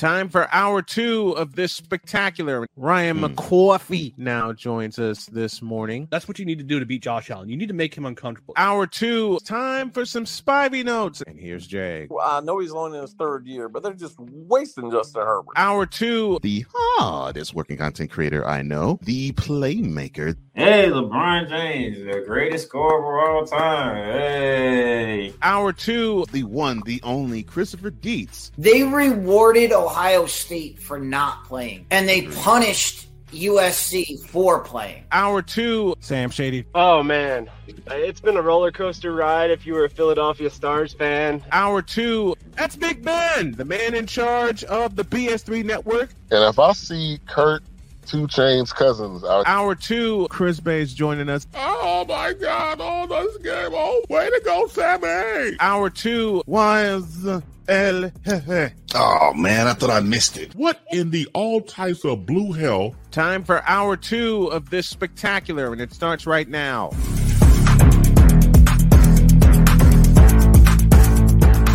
Time for hour two of this spectacular. Ryan Hmm. McCoffey now joins us this morning. That's what you need to do to beat Josh Allen. You need to make him uncomfortable. Hour two, time for some Spivey notes. And here's Jay. Well, I know he's only in his third year, but they're just wasting Justin Herbert. Hour two, The hardest working content creator I know, the playmaker. Hey, LeBron James, the greatest scorer of all time. Hey. hour two, the one, the only Christopher Dietz. They rewarded Ohio State for not playing, and they punished USC for playing. hour two, Sam Shady. Oh man, it's been a roller coaster ride. If you were a Philadelphia Stars fan, hour two. That's Big Ben, the man in charge of the BS3 network. And if I see Kurt Two Chains Cousins out Hour two, Chris Base joining us. Oh my God! Oh, this game! Oh, way to go, Sammy! Hour two was El Jefe. Oh man, I thought I missed it. What in the all types of blue hell? Time for hour two of this spectacular, and it starts right now.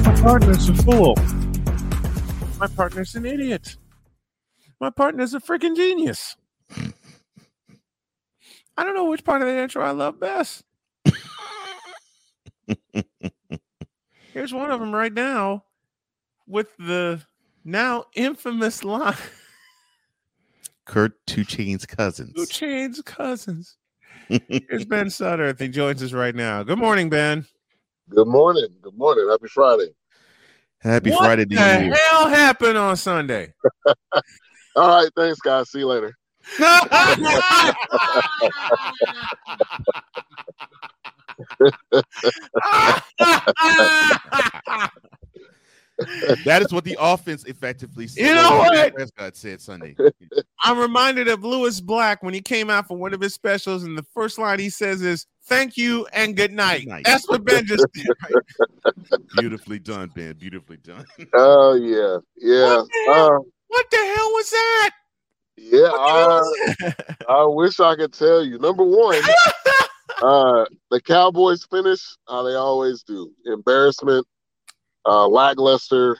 My partner's a fool. My partner's an idiot. My partner's a freaking genius. I don't know which part of the intro I love best. Here's one of them right now with the now infamous line. Kurt Two Chains Cousins. Two Chains Cousins. Here's Ben Sudderth. He joins us right now. Good morning, Ben. Good morning. Good morning. Happy Friday. Happy what Friday to the you. hell happened on Sunday? All right. Thanks, guys. See you later. that is what the offense effectively said. You know what? Prescott said Sunday. I'm reminded of Lewis Black when he came out for one of his specials, and the first line he says is "Thank you and good night." Good night. That's what Ben just did. Beautifully done, Ben. Beautifully done. Oh yeah, yeah, What the hell? uh, What the hell was that? yeah. What Uh, was that? I wish I could tell you. Number one, uh, the Cowboys finish how they always do: embarrassment, uh, lackluster,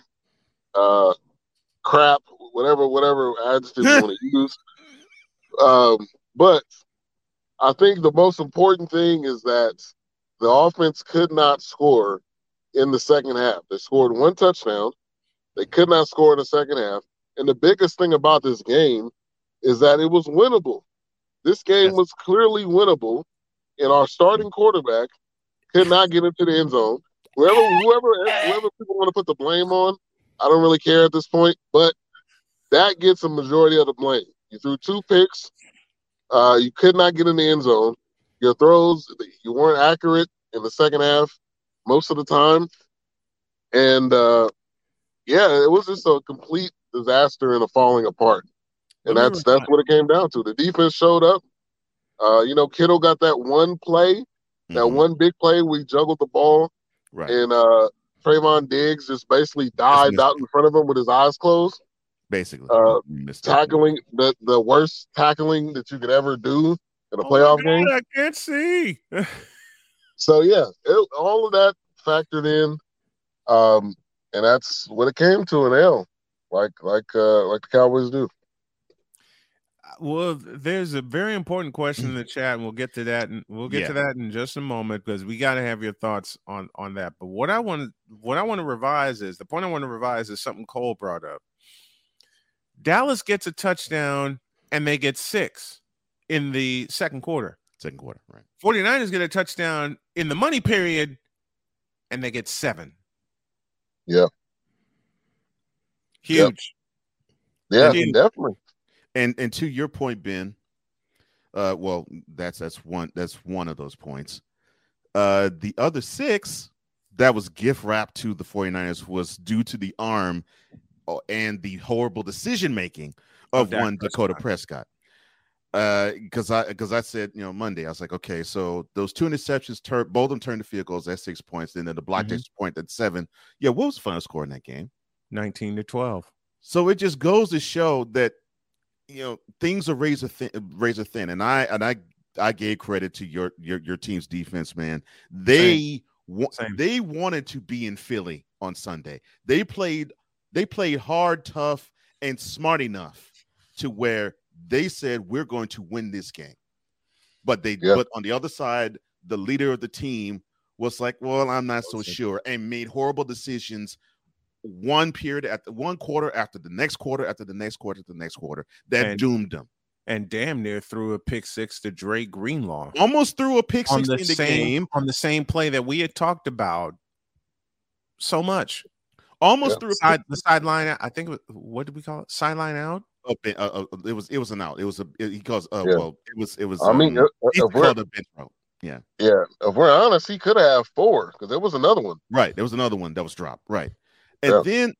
uh, crap, whatever, whatever adjective you want to use. Um, but I think the most important thing is that the offense could not score in the second half. They scored one touchdown. They could not score in the second half. And the biggest thing about this game is that it was winnable. This game was clearly winnable, and our starting quarterback could not get into the end zone. Whoever, whoever, whoever people want to put the blame on, I don't really care at this point. But that gets a majority of the blame. You threw two picks. Uh, you could not get in the end zone. Your throws, you weren't accurate in the second half most of the time, and uh, yeah, it was just a complete disaster and a falling apart. And that's that's what it came down to. The defense showed up. Uh, you know, Kittle got that one play, that Mhm. one big play. We juggled the ball, Right. and uh, Trevon Diggs just basically dived out in front of him with his eyes closed, Basically. uh, tackling the the worst tackling that you could ever do in a Oh playoff God, game. I can't see. So yeah, it, all of that factored in, um, and that's what it came to an L, like like uh, like the Cowboys do. Well, there's a very important question mm. in the chat, and we'll get to that, and we'll get Yeah. to that in just a moment because we got to have your thoughts on on that. But what I want to what I want to revise is the point I want to revise is something Cole brought up. Dallas gets a touchdown and they get six in the second quarter. Second quarter, right. 49ers get a touchdown in the money period and they get seven. Yeah. Huge. Yeah, Indeed. definitely. And and to your point, Ben, uh, well, that's that's one that's one of those points. Uh, the other six that was gift wrapped to the 49ers was due to the arm uh, and the horrible decision making Of Dak one Dakota Prescott. Prescott. Uh, because I because I said you know Monday I was like okay so those two interceptions turned both of them turned to field goals at six points and then the blocked Mhm. extra point at seven yeah what was the final score in that game 19 to 12. so it just goes to show that you know things are razor thin, razor thin, and I and I I gave credit to your your your team's defense, man. They wa- Same. they wanted to be in Philly on Sunday. They played they played hard, tough, and smart enough to where they said we're going to win this game. But they Yeah. but on the other side, the leader of the team was like, "Well, I'm not so sure," and made horrible decisions. One period at one quarter after the next quarter after the next quarter after the next quarter that And- doomed them. and damn near threw a pick six to Dre Greenlaw Almost threw a pick on six the in the same game. on the same play that we had talked about so much. Almost Yeah. threw a Side, the sideline. I think. it was- What did we call it? Sideline out. up uh, uh, it was it was an out. It was a it, he calls uh Yeah. well it was it was I mean, um, if, he if we're called a bench route. Yeah, yeah, if we're honest, he could have four because there was another one. Right. There was another one that was dropped. Right. And Yeah. then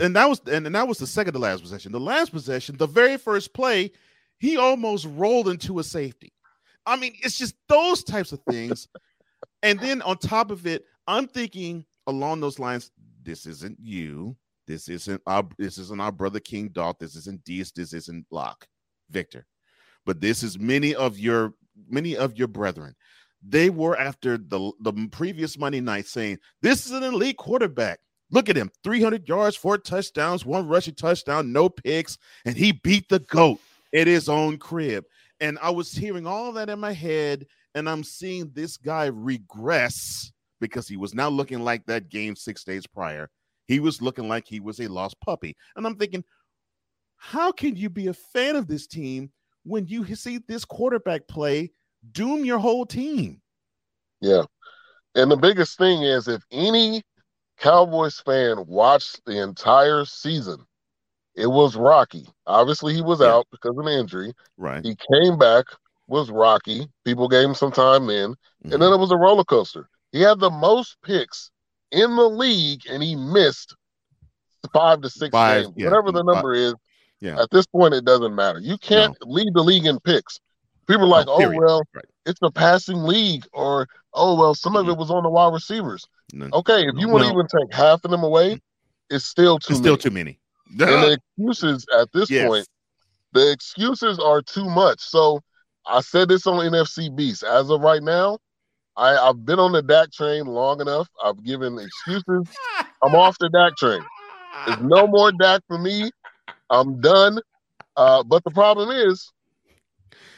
and that was and, and that was the second to last possession. The last possession, the very first play, he almost rolled into a safety. I mean, it's just those types of things. and then on top of it, I'm thinking along those lines, this isn't you. This isn't our this isn't our brother King Dot. This isn't Dees. This isn't Locke, Victor. But this is many of your many of your brethren. They were after the the previous Monday night saying this is an elite quarterback. Look at him, 300 yards, four touchdowns, one rushing touchdown, no picks, and he beat the goat at his own crib. And I was hearing all that in my head, and I'm seeing this guy regress because he was now looking like that game six days prior. He was looking like he was a lost puppy. And I'm thinking, how can you be a fan of this team when you see this quarterback play doom your whole team? Yeah. And the biggest thing is if any Cowboys fan watched the entire season, it was Rocky. Obviously, he was Yeah. out because of an injury. Right. He came back, was Rocky. People gave him some time then. Mhm. And then it was a roller coaster. He had the most picks in the league, and he missed five to six Five, games. yeah, Whatever the five- number is, yeah. at this point, it doesn't matter. You can't lead the league in picks. People are like, No, oh, well, Right. it's a passing league, or oh, well, some of Mhm. it was on the wide receivers. No, Okay, if you want to No. even take half of them away, it's still too it's still many. too many. and the excuses at this Yes. point, the excuses are too much. So I said this on NFC Beast. As of right now, I, I've been on the Dak train long enough. I've given excuses. I'm off the Dak train. There's no more Dak for me. I'm done. Uh, but the problem is,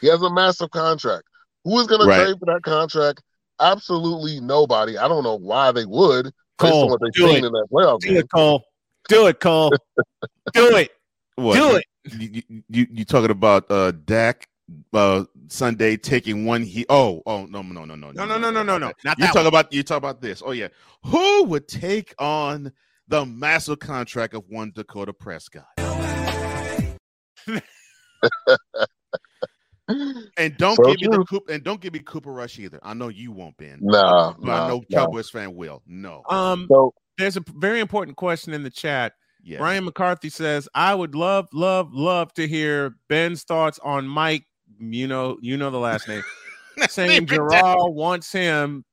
he has a massive contract. Who is going to Right. trade for that contract? Absolutely nobody. I don't know why they would, based Cole, what they've do seen it. in that playoff Do game. it, Cole. Do it, Cole. Do it. What? Do it. You, you, you you talking about uh Dak uh Sunday taking one he oh oh no no no no No, no, no, no, no, no. Not You talk one. about you talk about this. Oh yeah. Who would take on the massive contract of one Dakota Prescott? And don't So give me the true. Coop and don't give me Cooper Rush either. I know you won't, Ben. Nah, but I know nah. Cowboys fan will. No. Um, So there's a very important question in the chat. Yeah. Brian McCarthy says, "I would love, love, love to hear Ben's thoughts on Mike. You know, you know the last name. saying Name Gerard wants him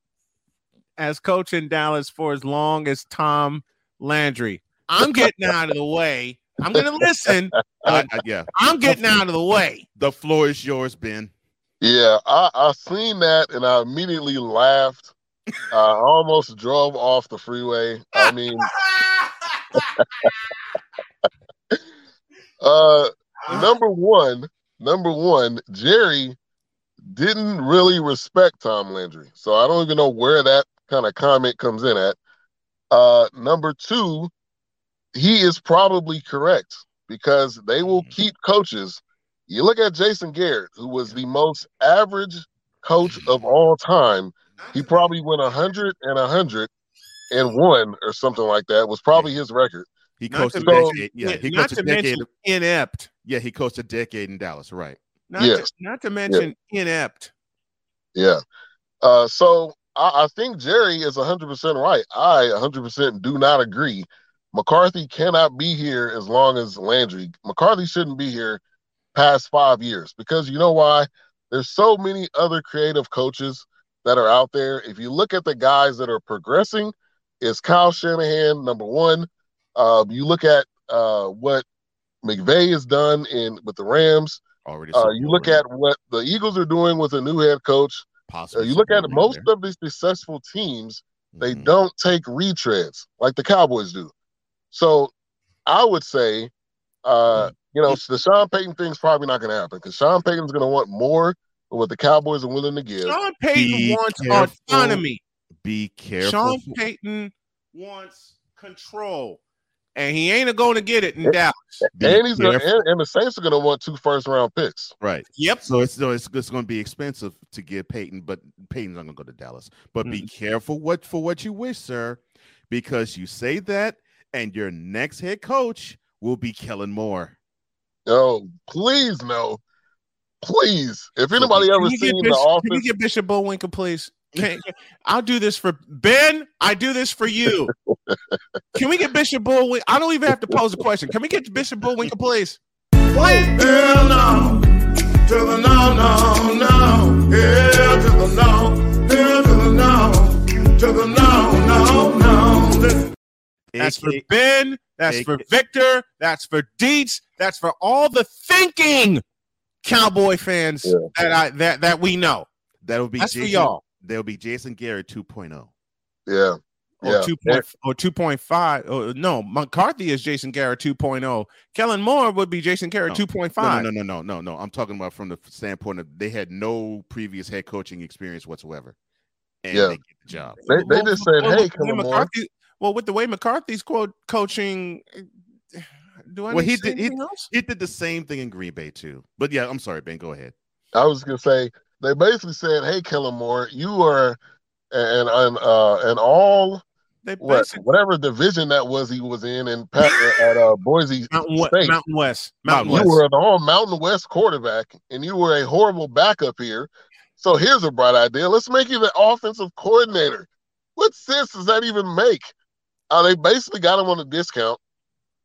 as coach in Dallas for as long as Tom Landry. I'm getting out of the way. I'm going to listen. I- I- yeah. I'm getting out of the way. The floor is yours, Ben. Yeah, I, I seen that and I immediately laughed. I almost drove off the freeway. I mean, uh, number one, number one, Jerry didn't really respect Tom Landry, so I don't even know where that kind of comment comes in at. Uh, number two, he is probably correct because they will keep coaches. You look at Jason Garrett, who was the most average coach of all time. He probably went 100 and 100 and one or something like that was probably his record. He Not coached to a mention- decade. Yeah, he not coached to a decade. mention inept. Yeah, he coached a decade in Dallas. Right. Not, Yes. to, not to mention inept. Yeah. Uh, so I, I think Jerry is 100% right. I 100% do not agree. McCarthy cannot be here as long as Landry. McCarthy shouldn't be here past five years because you know why? There's so many other creative coaches that are out there. If you look at the guys that are progressing, it's Kyle Shanahan, number one. Uh, you look at uh, what McVay has done in with the Rams. Already. Uh, you look at what the Eagles are doing with a new head coach. Uh, possibly. you look at most there. of these successful teams, they Mhm. don't take retreads like the Cowboys do. So I would say Uh, you know, the Sean Payton thing's probably not going to happen because Sean Payton's going to want more than what the Cowboys are willing to give. Sean Payton Be wants careful. autonomy. Be careful. Sean Payton wants control, and he ain't going to get it in Yeah. Dallas. And he's gonna, and, and the Saints are going to want two first round picks. Right. Yep. So it's so it's, it's going to be expensive to get Payton, but Payton's not going to go to Dallas. But be careful what for what you wish, sir, because you say that, and your next head coach will be Kellen Moore. Oh, please no, please. If anybody Can ever you get seen the Bishop, can office, you get Bishop Bullwinkle, please? Can- I'll do this for Ben. I do this for you. Can we get Bishop Bullwinkle? I don't even have to pose a question. Can we get Bishop Bullwinkle, please? Hell no. To the no, no, no. Hell to the no. Hell to the no. To the no, no, no. Listen. That's for Ben. That's for Victor. That's for Dietz. That's for all the thinking Cowboy fans Yeah. that I that that we know. That'll be That's for Jason, y'all. There'll be Jason Garrett oh. 2.0. yeah, Or Yeah. two point or two point five. Oh, no, McCarthy is Jason Garrett 2.0. Kellen Moore would be Jason Garrett No. 2.5. No, no, no, no, no, no. I'm talking about from the standpoint of they had no previous head coaching experience whatsoever, and Yeah. they get the job. They- they just said, "Hey, with the way Kellen McCarthy- Well, with the way McCarthy's quote coaching, do I Well, need he to say did- he- else? He did the same thing in Green Bay too. But yeah, I'm sorry, Ben. Go ahead. I was gonna say they basically said, "Hey, Kellen Moore, you are and and uh and all They what whatever division that was he was in and Pat at uh Boise Mountain, West, State. Mountain West, Mountain you West. were an all Mountain West quarterback, and you were a horrible backup here. So here's a bright idea: let's make you the offensive coordinator. What sense does that even make? Uh, they basically got him on a discount.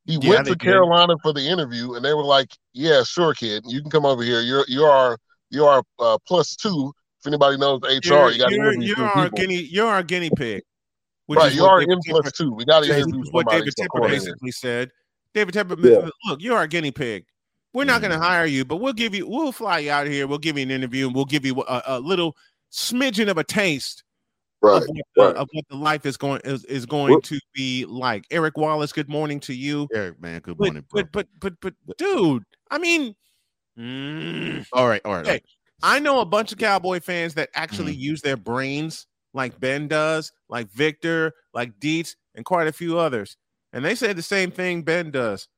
He Yeah, went to did. Carolina for the interview, and they were like, "Yeah, sure, kid, you can come over here. You're you are you are uh, plus two. If anybody knows HR, You're, you got to interview you're our people. guinea. You're our guinea pig. which Right, you are in plus two. We got to interview what. David coordinator. basically said. David Tepper, Yeah. look, you're our guinea pig. We're not going to hire you, but we'll give you, we'll fly you out here. We'll give you an interview, and we'll give you a, a little smidgen of a taste Right, of, what, right. of what the life is going is, is going Well- to be like. Eric Wallace, good morning to you. Eric, man, good But morning, bro. but, but but but dude, I mean, mm, all right, all right. all Hey. I know a bunch of Cowboy fans that actually Mm-hmm. use their brains like Ben does, like Victor, like Dietz, and quite a few others. And they say the same thing Ben does.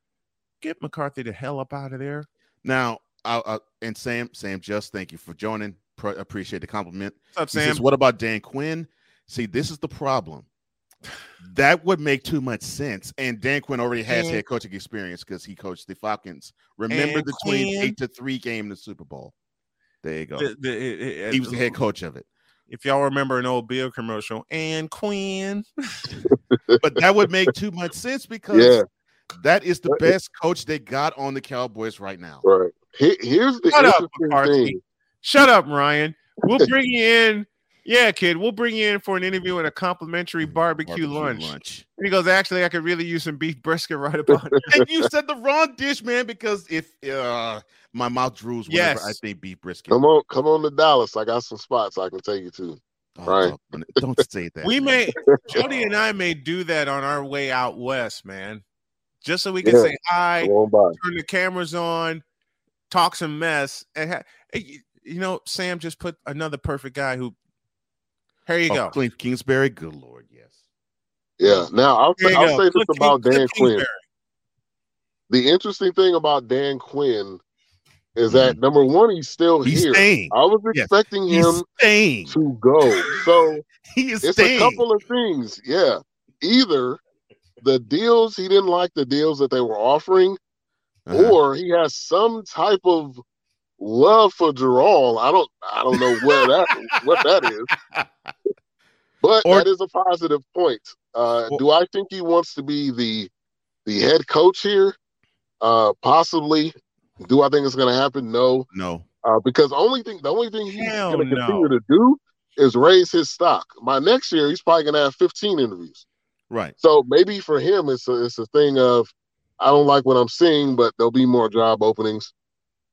Get McCarthy the hell up out of there. Now, I, I, and Sam, Sam, just thank you for joining. Pro, appreciate the compliment. What's up, He Sam? says, what about Dan Quinn? See, this is the problem. That would make too much sense. And Dan Quinn already has And- head coaching experience because he coached the Falcons. Remember And the Quinn- 28 to 3 game in the Super Bowl. There you go. The- the- it- it- he was the head coach of it. If y'all remember an old Bill commercial, and Quinn. But that would make too much sense because Yeah. that is the Right. best coach they got on the Cowboys right now. Right. Here's the Shut interesting McCarthy. thing. Shut up, Ryan. We'll bring you in. Yeah, kid, we'll bring you in for an interview and a complimentary barbecue, Barbecue lunch. lunch. And he goes, actually, I could really use some beef brisket right about and you said the wrong dish, man, because if uh, my mouth drools whenever I Yes. think beef brisket. Come on, come on to Dallas. I got some spots I can take you to. Oh, right. Don't, don't say that. We man. may Jody and I may do that on our way out west, man. Just so we can Yeah. say hi, Come on by. turn the cameras on, talk some mess, and ha- hey, you know, Sam just put another perfect guy who. Here you Oh, go. Clint Kingsbury, good lord, yes. Yeah. Now I'll say, you I'll go. say this Kliff King- about Kliff Dan Quinn. Kingsbury. The interesting thing about Dan Quinn is that number one, he's still He's here. staying. I was expecting He's him staying. to go. So He is it's staying. a couple of things. Yeah. Either the deals he didn't like the deals that they were offering, Uh-huh. or he has some type of love for Gerald. I don't I don't know where that what that is. But Or- that is a positive point. Uh, Well- do I think he wants to be the the head coach here? Uh, possibly. Do I think it's going to happen? No. no. Uh, because the only thing the only thing he's going to no. continue to do is raise his stock. My next year, he's probably going to have 15 interviews. Right. So maybe for him, it's a, it's a thing of I don't like what I'm seeing, but there'll be more job openings.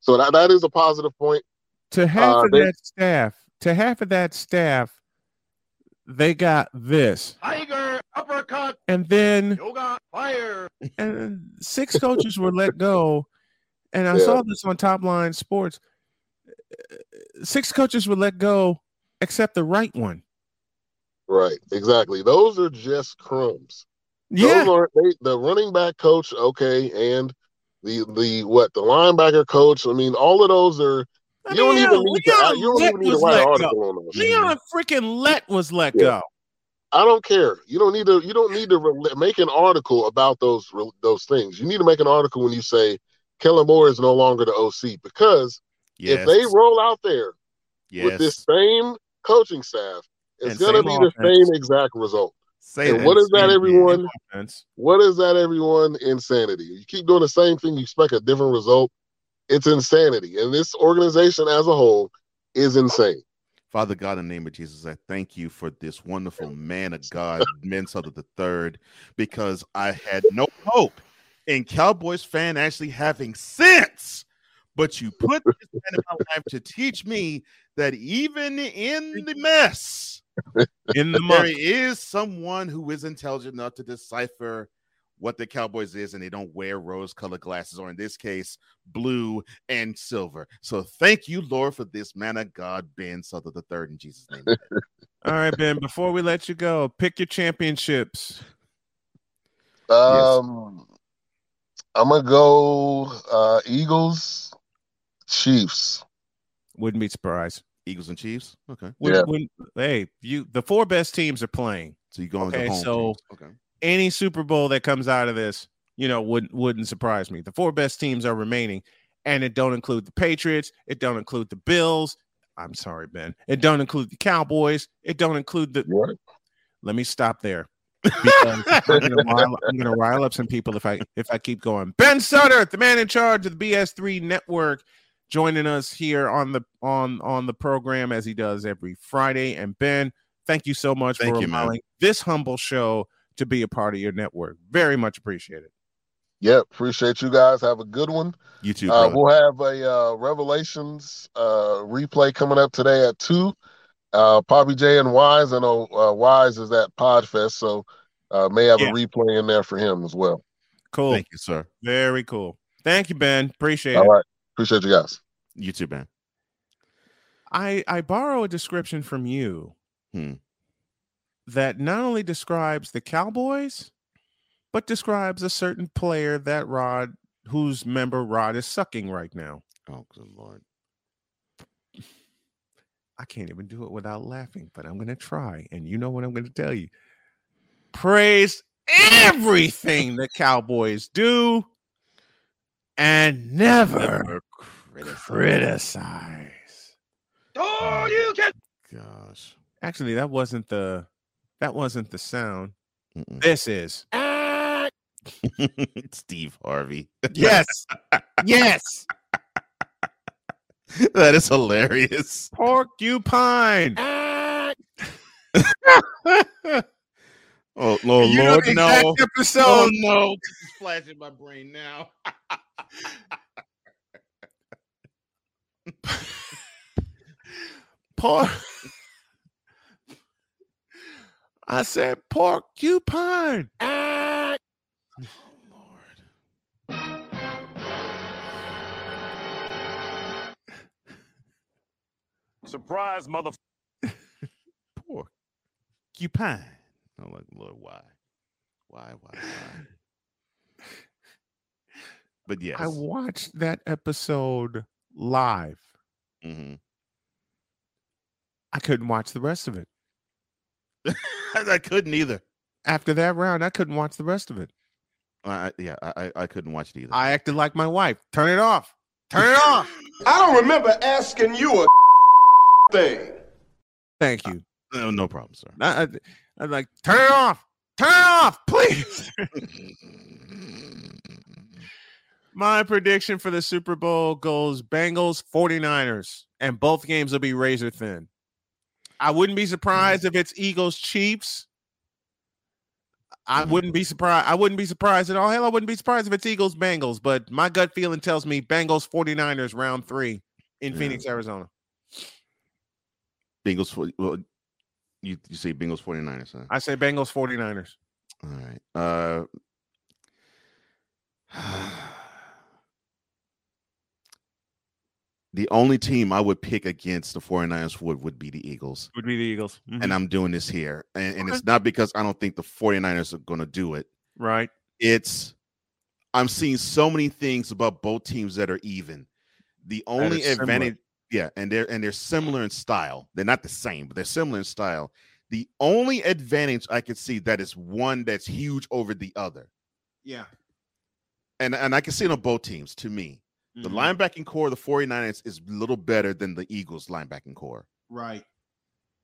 So that, that is a positive point. to half Uh, of they- that staff, to half of that staff, they got this. Tiger uppercut. and then Yoga fire. and six coaches were let go. And I Yeah. saw this on Top Line Sports. Six coaches were let go, except the right one. Right, exactly. Those are just crumbs. Yeah, Those are they, the running back coach, okay, and the the what the linebacker coach. I mean, all of those are. I You don't mean, even need to. Leon You don't Lett even need to was write an let article go. on those. Leon mm-hmm. freaking Lett was let Yeah. go. I don't care. You don't need to. You don't need to re- make an article about those re- those things. You need to make an article when you say Kellen Moore is no longer the OC because Yes. if they roll out there yes. with this same coaching staff, it's gonna same be the same exact result. Say and that. what is that, everyone? What is that, everyone? Insanity. You keep doing the same thing, you expect a different result. It's insanity, and this organization as a whole is insane. Father God, in the name of Jesus, I thank you for this wonderful man of God, Minnesota the third, because I had no hope in Cowboys fan actually having sense. But you put this man in my life to teach me that even in the mess, In the there month. is someone who is intelligent enough to decipher what the Cowboys is, and they don't wear rose-colored glasses, or in this case, blue and silver. So thank you, Lord, for this man of God, Ben Sudderth the third, in Jesus' name. All right, Ben. Before we let you go, pick your championships. Um, I'm gonna go uh, Eagles, Chiefs. Wouldn't be surprised. Eagles and Chiefs. Okay, Would, Yeah. would- hey, you the four best teams are playing. so you going Okay, to home? so- teams. okay, Any Super Bowl that comes out of this, you know, wouldn't wouldn't surprise me. The four best teams are remaining, and it don't include the Patriots. It don't include the Bills. I'm sorry, Ben. It don't include the Cowboys. It don't include the. What? Let me stop there. Because I'm gonna, rile, I'm gonna rile up some people if I if I keep going. Ben Sudderth, the man in charge of the BS3 network, joining us here on the on on the program as he does every Friday. And Ben, thank you so much Thank for you, man. allowing this humble show to be a part of your network. Very much appreciated. Yep, appreciate you guys. Have a good one. you too, Uh, we'll have a uh, Revelations uh, replay coming up today at two. Uh, Poppy J and Wise. I know uh, Wise is at Podfest, so uh, may have Yeah. a replay in there for him as well. Cool. Thank you, sir. Very cool. Thank you, Ben. Appreciate All it. right, appreciate you guys. You too, Ben. I I borrow a description from you Hmm. that not only describes the Cowboys, but describes a certain player that Rod, whose member Rod is sucking right now. Oh, good lord. I can't even do it without laughing, but I'm gonna try. And you know what I'm gonna tell you. Praise everything the Cowboys do and never Never criticize. criticize. Oh, oh you can. Gosh. Actually, that wasn't the that wasn't the sound. Mm-mm. This is. Steve Harvey. Yes. yes. that is hilarious. Porcupine. Oh, Lord, You know Lord, no. episode. Oh, no. This flashing my brain now. Pork. I said porcupine. Ah. Oh, Lord. Surprise, mother. Porcupine. I'm like, Lord, why? Why, why, why? But yes. I watched that episode live. Mhm. I couldn't watch the rest of it. I couldn't either. After that round, I couldn't watch the rest of it. I, I- yeah, I, I- I couldn't watch it either. I acted like my wife. Turn it off. Turn it off. I don't remember asking you a thing. Thank you. no, no problem, sir. I, I, I'm like, turn it off. Turn it off, please. My prediction for the Super Bowl goes Bengals 49ers, and both games will be razor thin. I wouldn't be surprised if it's Eagles Chiefs. I wouldn't be surprised. I wouldn't be surprised at all. Hell, I wouldn't be surprised if it's Eagles Bengals, but my gut feeling tells me Bengals 49ers round three in Yeah. Phoenix, Arizona. Bengals. Well, You you say Bengals 49ers, huh? I say Bengals 49ers. All right. Uh the only team I would pick against the 49ers would, would be the Eagles. Would be the Eagles. Mhm. And I'm doing this here. And, and Okay. it's not because I don't think the 49ers are going to do it. right. It's I'm seeing so many things about both teams that are even. The only is similar. advantage, yeah, and they're and they're similar in style. They're not the same, but they're similar in style. The only advantage I could see that is one that's huge over the other. Yeah. And and I can see it on both teams to me. The Mhm. linebacking corps of the 49ers is a little better than the Eagles linebacking corps. Right.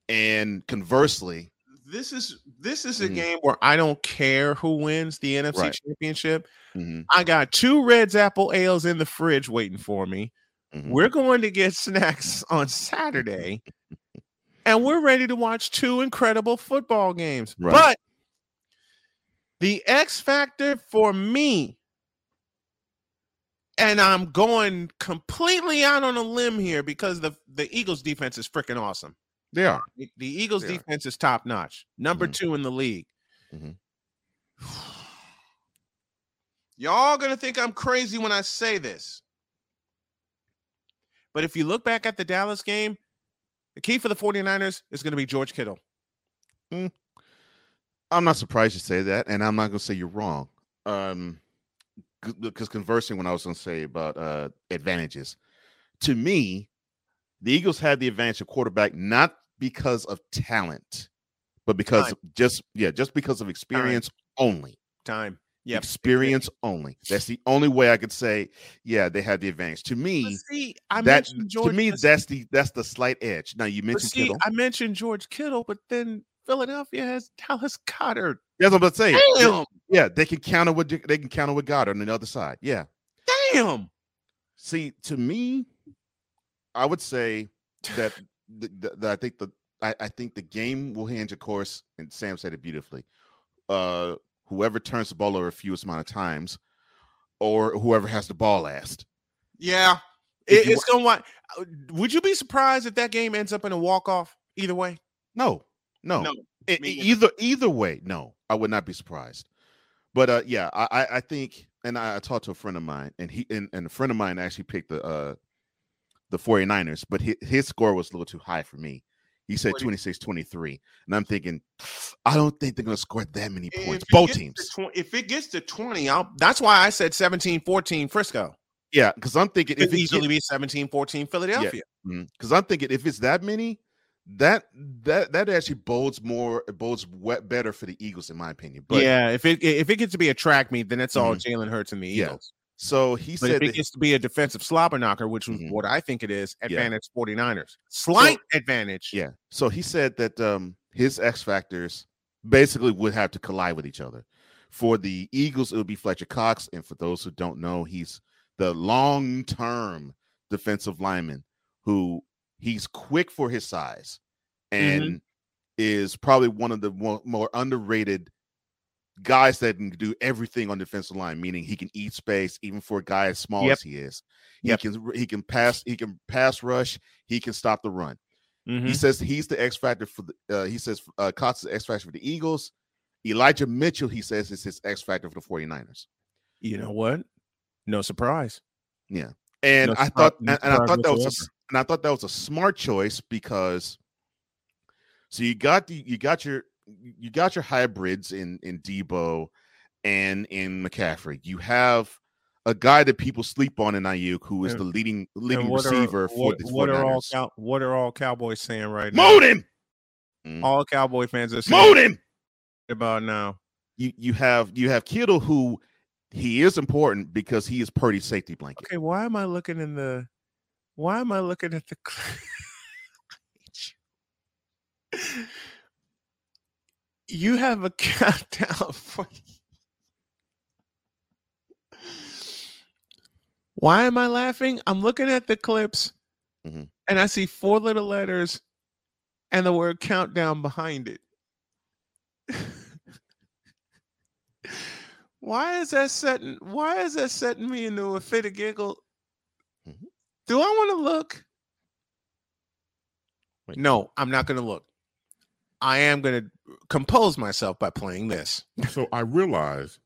And conversely, This is this is a Mhm. game where I don't care who wins the NFC Right. championship. mhm, I got two Redd's Apple ales in the fridge waiting for me. mhm. We're going to get snacks on Saturday, and we're ready to watch two incredible football games. Right. But the X factor for me, and I'm going completely out on a limb here because the the Eagles defense is freaking awesome. they are. The the Eagles They are. defense is top notch, number Mhm. two in the league. Mhm. Y'all gonna think I'm crazy when I say this. But if you look back at the Dallas game, the key for the 49ers is going to be George Kittle. I'm not surprised you say that, and I'm not going to say you're wrong. Um, because conversing when I was going to say about uh advantages, to me, the Eagles had the advantage of quarterback not because of talent, but because Time. just yeah, just because of experience only. Time. Yeah. Experience only. That's the only way I could say, yeah, they had the advantage. To But me, see, I that mentioned to me, that's the that's the slight edge. Now you mentioned see, Kittle. I mentioned George Kittle, but then Philadelphia has Dallas Goedert. That's what I'm saying. Damn. Yeah, they can counter with they can counter with Goedert on the other side. Yeah. Damn. See, to me, I would say that, th- th- that I think the I, I think the game will hinge, of course, and Sam said it beautifully. Uh, whoever turns the ball over a fewest amount of times, or whoever has the ball last. Yeah. It, it's going to want. Would you be surprised if that game ends up in a walk off either way? No, no, No, e- either either way, no, I would not be surprised. But uh, yeah, I I, think, and I, I talked to a friend of mine, and he and, and a friend of mine actually picked the uh the 49ers, but his, his score was a little too high for me. He said 40. 26 23. And I'm thinking, I don't think they're going to score that many points. Both teams. twen- if it gets to 20, I'll, that's why I said 17 14 Frisco. Yeah, because I'm thinking It if could it easily get- be 17 14 Philadelphia. because I'm thinking if it's that many, that that that actually bodes more bodes we- better for the Eagles, in my opinion. But yeah, if it if it gets to be a track meet, then it's all Mhm. Jalen Hurts and the Yeah. So he But said if it gets to be a defensive slobber knocker, which was Mhm. what I think it is, Yeah. advantage 49ers. Slight advantage. Yeah. So he said that um his X factors basically would have to collide with each other. For the Eagles, it would be Fletcher Cox, and for those who don't know, he's the long-term defensive lineman who he's quick for his size and is probably one of the more, more underrated guys that can do everything on defensive line, meaning he can eat space even for a guy as small Yep. as he is. He Yep. can he can pass, he can pass rush, he can stop the run. Mhm. He says he's the X factor for the. Uh, he says uh, Cox is the X factor for the Eagles. Elijah Mitchell, he says, is his X factor for the 49ers. You know what? No surprise. Yeah, and No I thought, no and, and I thought that was, a, whatsoever. s- and I thought that was a smart choice because. So you got the you got your you got your hybrids in in Deebo and in McCaffrey. You have a guy that people sleep on in Aiyuk, who is And- the leading leading what are- receiver for what, the what are all cow, what are all Cowboys saying right now? Mold him, Mm. All Cowboy fans are saying mold him. about now. you you have you have Kittle who he is important because he is Purdy's safety blanket. Okay, why am I looking in the? Why am I looking at the? you have a countdown for. Why am I laughing? I'm looking at the clips, Mhm. and I see four little letters, and the word countdown behind it. why is that setting? Why is that setting me into a fit of giggle? Do I want to look? Wait. No, I'm not going to look. I am going to compose myself by playing this. So I realized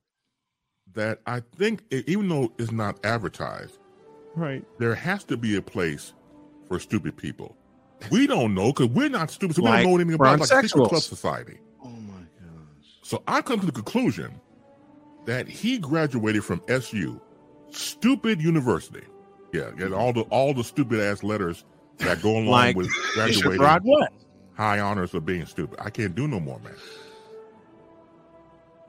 that I think even though it's not advertised, Right. there has to be a place for stupid people. We don't know because we're not stupid, so we don't know anything about like secret club society. Oh my gosh. So I come to the conclusion that he graduated from SU, stupid university. Yeah, get mm-hmm. all the all the stupid ass letters that go along Like with Bishop graduating what? high honors of being stupid. I can't do no more, man.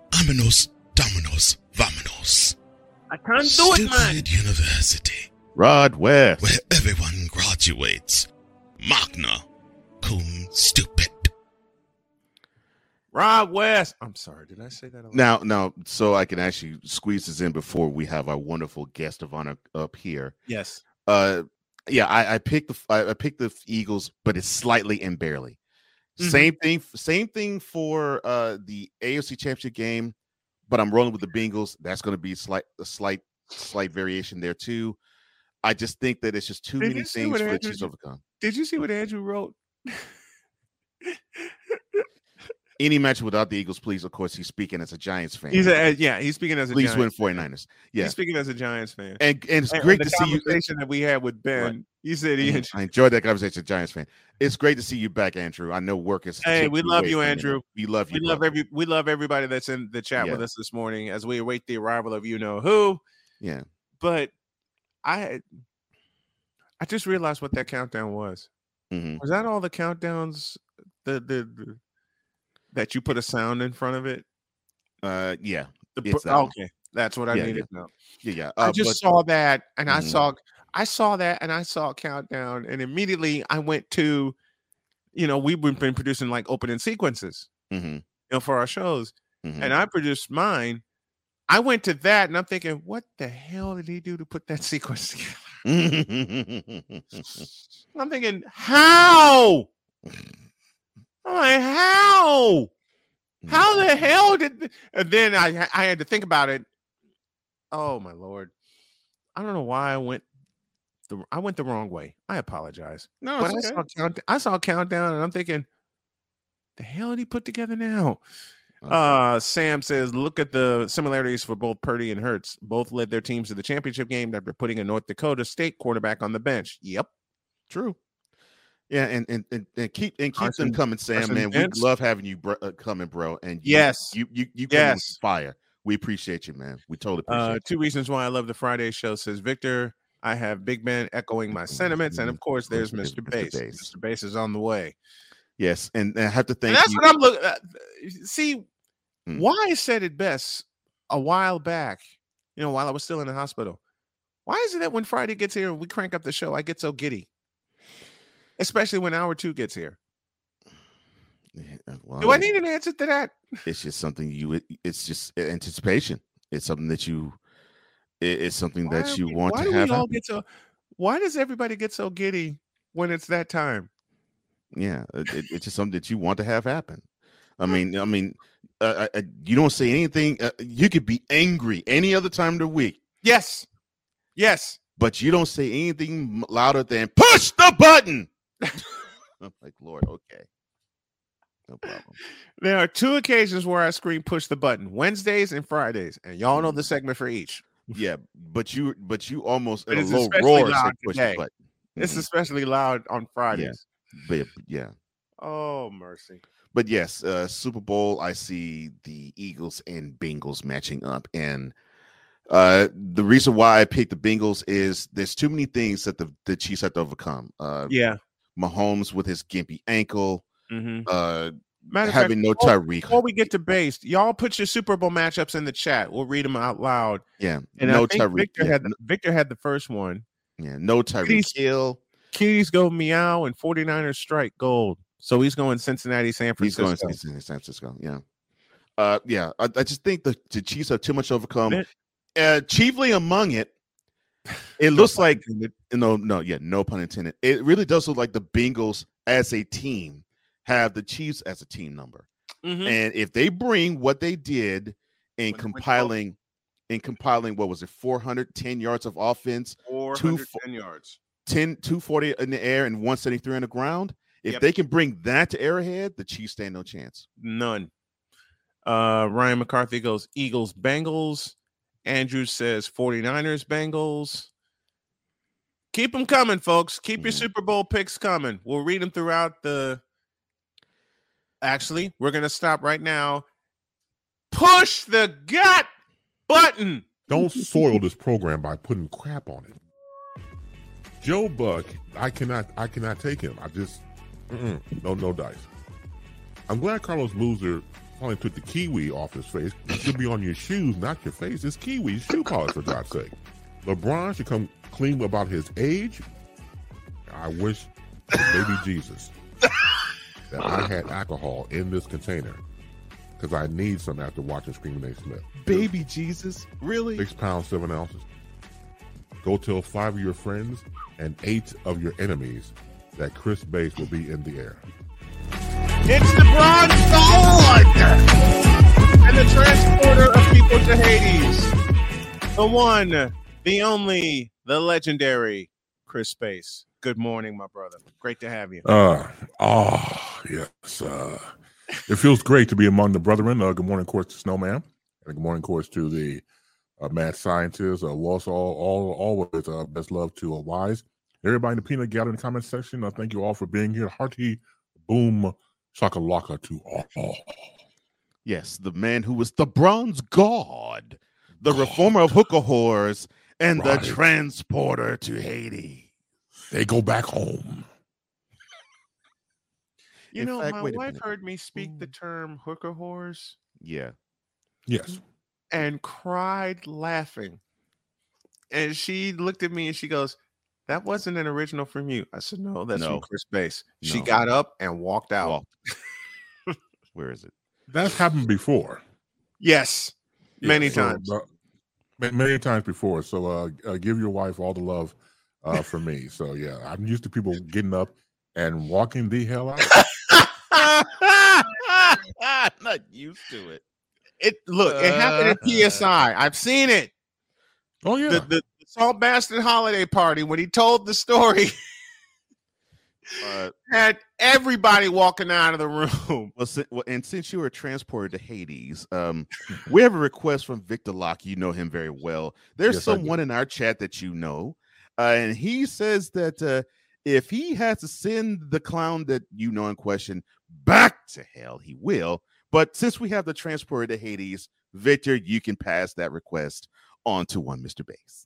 Aminos, Dominos, Vamonos. I can't Stupid do it, man. University, Rod West. where everyone graduates. Magna cum stupid. Rod West. I'm sorry. Did I say that? Now, now, so I can actually squeeze this in before we have our wonderful guest of honor up here. Yes. Uh, yeah, I, I picked the I, I picked the Eagles, but it's slightly and barely. Mhm. Same thing. Same thing for uh the AFC Championship game, but I'm rolling with the Bengals. That's going to be slight a slight slight variation there too. I just think that it's just too Did many things for the Chiefs to overcome. Did you see what Andrew wrote? Any match without the Eagles, please. Of course, he's speaking as a Giants fan. He's a, uh, yeah. He's speaking as a please Giants win fan. 49ers. Yeah, He's speaking as a Giants fan. and and it's And- great and to see you. conversation that we had with Ben. He said he. Mhm. I enjoyed that conversation, Giants fan. It's great to see you back, Andrew. I know work is. Hey, we love you, Andrew. We love you. We love every we love everybody that's in the chat with us this morning as we await the arrival of you know who. Yeah. But I I just realized what that countdown was. Mhm. Was that all the countdowns the, the the that you put a sound in front of it? Uh, yeah, The it's pr- one. okay, that's what I Yeah, needed yeah, yeah. I Uh, just but- saw that and I Mhm. saw I saw that and I saw a countdown and immediately I went to you know we've been, been producing like opening sequences Mhm, you know for our shows mhm. and I produced mine. I went to that and I'm thinking, what the hell did he do to put that sequence together? I'm thinking, how? I'm like, how? How the hell did? And then I I had to think about it. Oh my lord! I don't know why I went. The, I went the wrong way. I apologize. no, But I okay. saw count, I saw countdown, and I'm thinking, the hell did he put together now? Uh, Sam says, look at the similarities for both Purdy and Hurts. Both led their teams to the championship game after putting a North Dakota State quarterback on the bench. Yep, True. Yeah, and and and, and keep and keep Carson- them coming, Sam. Carson man, Wentz. we love having you bro, uh, coming, bro. And you, Yes. you you you Yes. fire. We appreciate you, man. We totally appreciate. Uh, you. two reasons why I love the Friday show says Victor. I have Big Ben echoing my sentiments, and of course, there's Mr. Mr. Bass. Mr. Bass is on the way. Yes, and, and I have to thank And that's you. what I'm looking. at. See, Hmm. why said it best a while back. You know, while I was still in the hospital. Why is it that when Friday gets here and we crank up the show, I get so giddy? Especially when hour two gets here. Yeah, well, Do I need an answer to that? It's just something you. It's just anticipation. It's something that you. It's something Why that you we- want why to do have. we all get so? Why does everybody get so giddy when it's that time? Yeah, it, it- it's just something that you want to have happen. I mean, I mean, uh, uh, you don't say anything. Uh, you could be angry any other time of the week, Yes, yes. but you don't say anything louder than push the button. I'm like, Lord, okay, no problem. There are two occasions where I scream push the button: Wednesdays and Fridays, and y'all know the segment for each. Yeah, but you, but you almost But in a it's low especially roar say loud push today. the button. It's Mhm. especially loud on Fridays. But yeah, Oh mercy! but yes, uh, Super Bowl. I see the Eagles and Bengals matching up, and uh, the reason why I picked the Bengals is there's too many things that the, the Chiefs have to overcome. Uh, Yeah. Mahomes with his gimpy ankle, Mm-hmm. uh, Matter having fact, no Tyreek. Before we get to base, y'all put your Super Bowl matchups in the chat. We'll read them out loud. Yeah, And no Tyreek. Victor Yeah, had the, Victor had the first one. yeah, no Tyreek Hill. Keys go meow and 49ers strike gold. So he's going Cincinnati, San Francisco. He's going to San Francisco. Yeah, uh, yeah. I, I just think the, the Chiefs have too much to overcome. Uh, chiefly among it, it looks like intended. no, no, yeah, no pun intended. It really does look like the Bengals as a team have the Chiefs as a team number. Mhm. And if they bring what they did in When they went to compiling, in compiling, what was it, 410 yards of offense, 410 yards. 10, 240 in the air and 173 on the ground. If Yep. they can bring that to Arrowhead, the Chiefs stand no chance. None. Uh, Ryan McCarthy goes Eagles, Bengals. Andrew says 49ers, Bengals. Keep them coming, folks. Keep your Super Bowl picks coming. We'll read them throughout the. Actually, we're going to stop right now. Push the gut button. Don't soil this program by putting crap on it. Joe Buck, I cannot, I cannot take him. I just, no, no dice. I'm glad Carlos Boozer finally took the kiwi off his face. It should be on your shoes, not your face. It's kiwi shoe polish, for God's sake. LeBron should come clean about his age. I wish, baby Jesus, that I had alcohol in this container because I need some after watching Screaming Nate Smith. Baby Jesus, really? Six pounds, seven ounces. Go tell five of your friends and eight of your enemies that Chris Base will be in the air. It's the bronze sword and the transporter of people to Hades. The one, the only, the legendary Chris Space. Good morning, my brother. Great to have you. Uh, oh, yes. Uh, it feels great to be among the brethren. Uh, good morning, of course, to Snowman. And good morning, of course, to the uh, mad scientists. Uh, also, all, all, always uh, best love to uh, Wise. Everybody in the peanut gallery in the comment section, uh, thank you all for being here. Hearty boom shakalaka to all. Yes, the man who was the bronze god, the reformer of hookah whores, and Right. the transporter to Haiti. They go back home. You In know, fact, my wife heard me speak the mm. term hooker whores Yeah. Yes. and cried laughing. And she looked at me and she goes, That wasn't an original from you. I said, No, that's No. from Chris Base. She got up and walked out. Walked. Where is it? That's happened before. Yes, many so, times. uh, many times before. So uh, uh, give your wife all the love uh, from me. So yeah, I'm used to people getting up and walking the hell out. I'm not used to it. It look, it happened at PSI. I've seen it. Oh yeah, The, the, the Salt Bastard holiday party when he told the story Uh, had everybody walking out of the room. well, si- well, and since you were transported to Hades, um, we have a request from Victor Locke. You know him very well. There's Yes, someone in our chat that you know, uh, and he says that uh, if he has to send the clown that you know in question back to hell, he will. But since we have the transporter to Hades, Victor, you can pass that request on to one Mr. Base.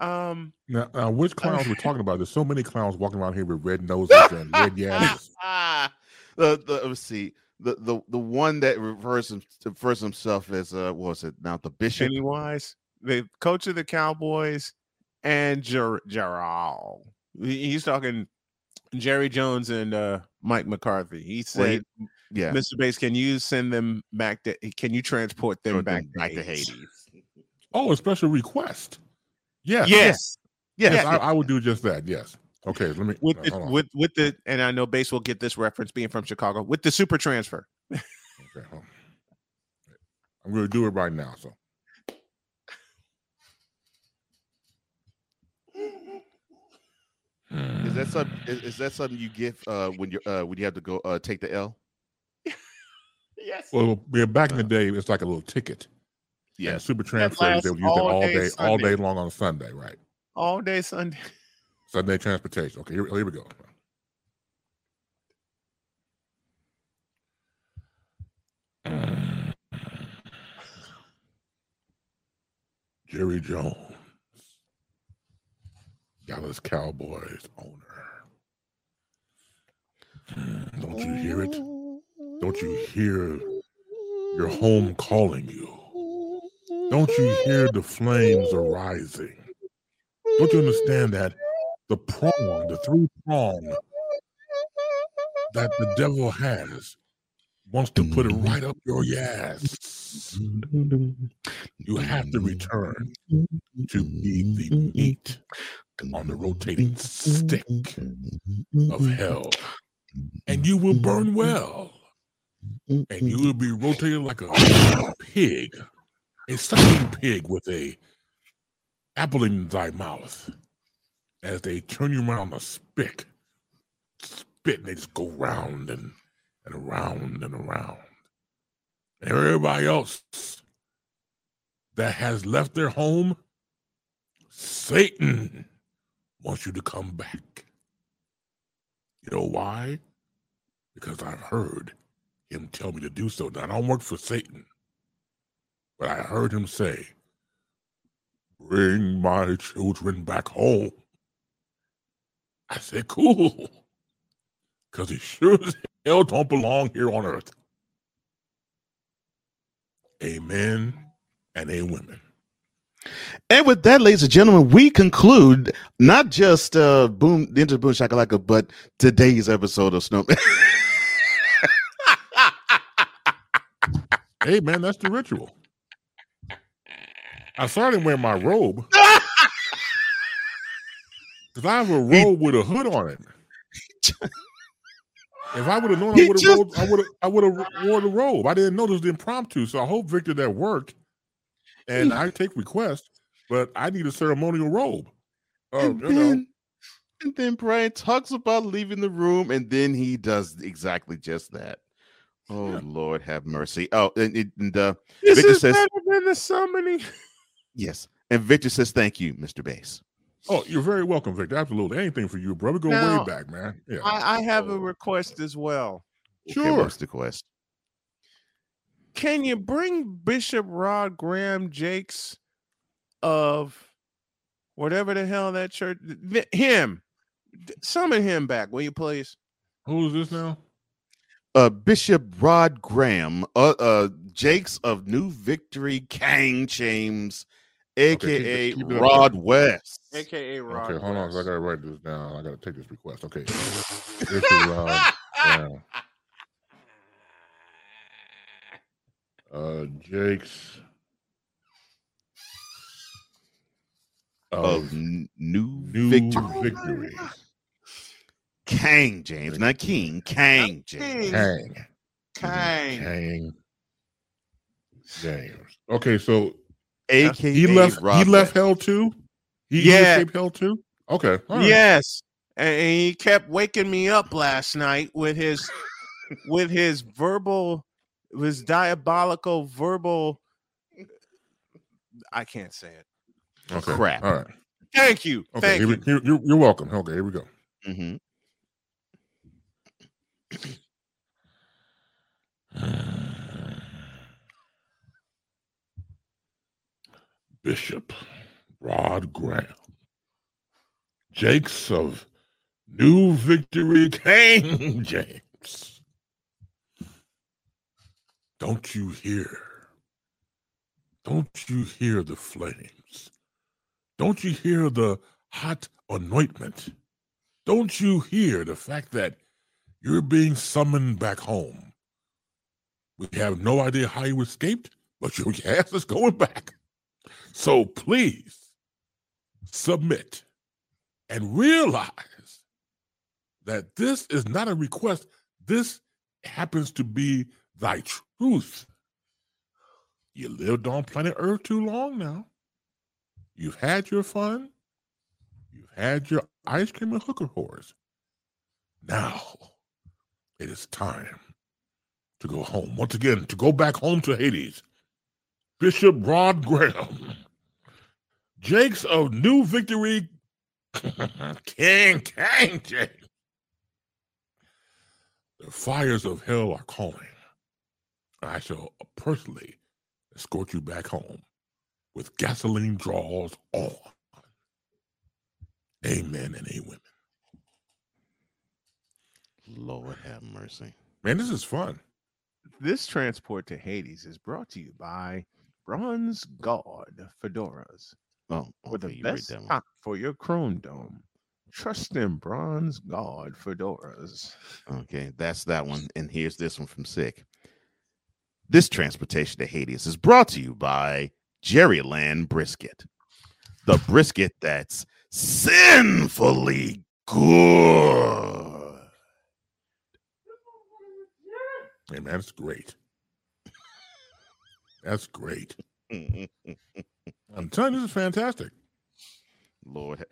Um, Now, now, which clowns we're talking about? There's so many clowns walking around here with red noses and red yabs. the, the let's see the the the one that refers refers himself as uh what was it now the bishop Pennywise, the coach of the Cowboys, and Ger- Gerald. He's talking Jerry Jones and uh, Mike McCarthy. He said, yeah "Mr. Base, can you send them back to? Can you transport them back, them back to Hades. Oh, a special request. Yes. Yes, Yes, Yes, yes. I, I would do just that. Yes. Okay, let me with uh, the, with with the and I know base will get this reference being from Chicago with the super transfer. Okay, hold on. I'm going to do it right now. So is that something is, is that something you give uh when you uh when you have to go uh take the L Yes. Well, yeah, back in the day, it's like a little ticket. Yeah, yes super transfers. They would use it all all day day, all day long on Sunday, right? All day Sunday. Sunday transportation. Okay, here, here we go. Jerry Jones, Dallas Cowboys owner. Don't you hear it? Don't you hear your home calling you? Don't you hear the flames arising? Don't you understand that the prong, the three prong that the devil has wants to put it right up your ass? You have to return to be the meat on the rotating stick of hell, and you will burn well, and you will be rotated like a pig, a sucking pig with a apple in thy mouth, as they turn you around a spick spit and they just go round and, and around and around. And everybody else that has left their home, Satan wants you to come back. You know why? Because I've heard him tell me to do so. Now, I don't work for Satan, but I heard him say, Bring my children back home. I said, Cool. Because he sure as hell don't belong here on earth. Amen and a amen. And with that, ladies and gentlemen, we conclude not just uh Boom Into Boom Shakalaka, but today's episode of Snowman. hey man, that's the ritual. I saw started wearing my robe. Because I have a robe with a hood on it. If I would have known I would have I would have I would have wore the robe. I didn't know this was impromptu, so I hope Victor that worked. And I take requests, but I need a ceremonial robe. Uh, and, you know, then, and then Brian talks about leaving the room, and then he does exactly just that. Oh Lord, have mercy. Oh, and, and- and, uh, This Victor is says better than the summoning. Yes, and Victor says thank you, Mr. Base. oh, you're very welcome, Victor. Absolutely. Anything for you, brother. Go Now, way back, man. Yeah. I, I have a request as well. Okay, Sure. what's the quest? Can you bring Bishop Rod Graham Jakes of whatever the hell that church him summon him back, will you please? Who is this now? Uh, Bishop Rod Graham, uh, uh, Jakes of New Victory, Kang James, keep it- aka keep it Rod. West. AKA Rod. Okay, hold on, I gotta write this down. I gotta take this request. Okay. This is Rod Brown. Uh, Jake's of of N- New, New Victory. Victory. Kang James, not King. Kang James. King. Kang. Kang. Kang. James. Okay, so AKA he left. Rod he left Hell too. He, he Yeah. escaped Hell too. Okay. all right. Yes. And, and he kept waking me up last night with his with his verbal his diabolical verbal I can't say it. Okay. Crap. All right. Thank you. Okay. Thank Here you. we, here, you're, you're welcome. Okay. Here we go. Mhm. Bishop Rod Graham, Jakes of New Victory King James. Don't you hear? Don't you hear the flames? Don't you hear the hot anointment? Don't you hear the fact that you're being summoned back home? We have no idea how you escaped, but your ass is going back. So please submit and realize that this is not a request. This happens to be thy truth. You lived on planet Earth too long now. You've had your fun. You've had your ice cream and hooker whores. Now it is time to go home. Once again, to go back home to Hades. Bishop Rod Graham, Jakes of New Victory, King, King, James. The fires of hell are calling. I shall personally escort you back home with gasoline draws on. Amen and amen. Lord have mercy. Man, this is fun. This transport to Hades is brought to you by Bronze God Fedoras. Oh, For the okay, you read best that one. for your Chrome Dome. Trust in Bronze God Fedoras. Okay, that's that one. And here's this one from Sick. This transportation to Hades is brought to you by Jerryland Brisket. The brisket that's sinfully good. And that's great. That's great. I'm telling you, this is fantastic. Lord.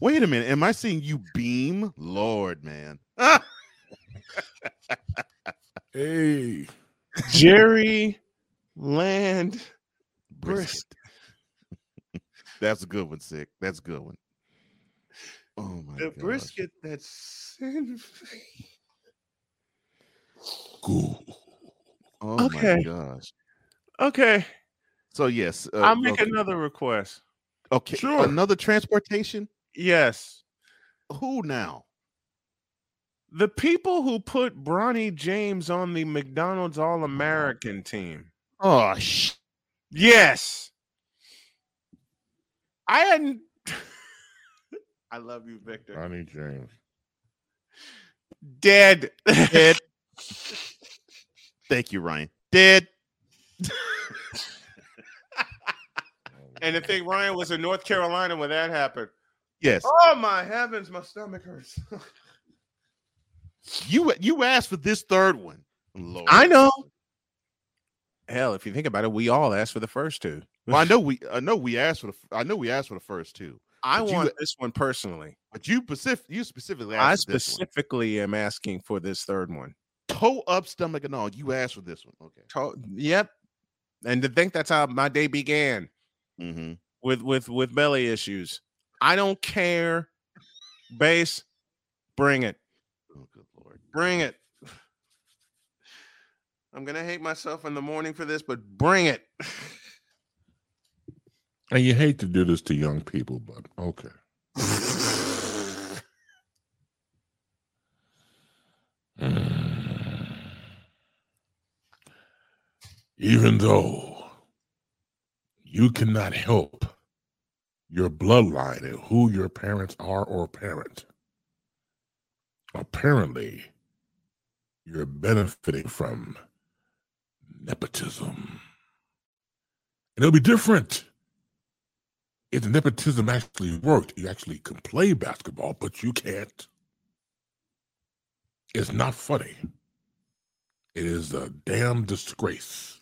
Wait a minute. Am I seeing you beam? Lord, man. Hey, Jerry Land Brisket. That's a good one, sick. That's a good one. Oh my God. The gosh. brisket that's cool. Oh Okay. my gosh. Okay. So yes, uh, I'll make okay. another request. Okay, Sure. another transportation. Yes. Who now? The people who put Bronny James on the McDonald's All American team. Oh sh! Yes. I hadn't. I love you, Victor. Ronnie James. Dead. Dead. Thank you, Ryan. Dead. And the thing, Ryan was in North Carolina when that happened. Yes. Oh my heavens, my stomach hurts. You you asked for this third one. Lord. I know. Hell, if you think about it, we all asked for the first two. Well, I know we I know we asked for the I know we asked for the first two. I but you- want this one personally. But you specific you specifically I asked this one. specifically am asking for this third one. toe up, stomach, and all. You asked for this one. Okay. To- Yep. And to think that's how my day began Mm-hmm. with with with belly issues. I don't care. Base, bring it. Oh, good lord. Bring it. I'm gonna hate myself in the morning for this, but bring it. And you hate to do this to young people, but okay. Even though you cannot help your bloodline and who your parents are or parent, apparently you're benefiting from nepotism. And it'll be different if the nepotism actually worked. You actually can play basketball, but you can't. It's not funny. It is a damn disgrace.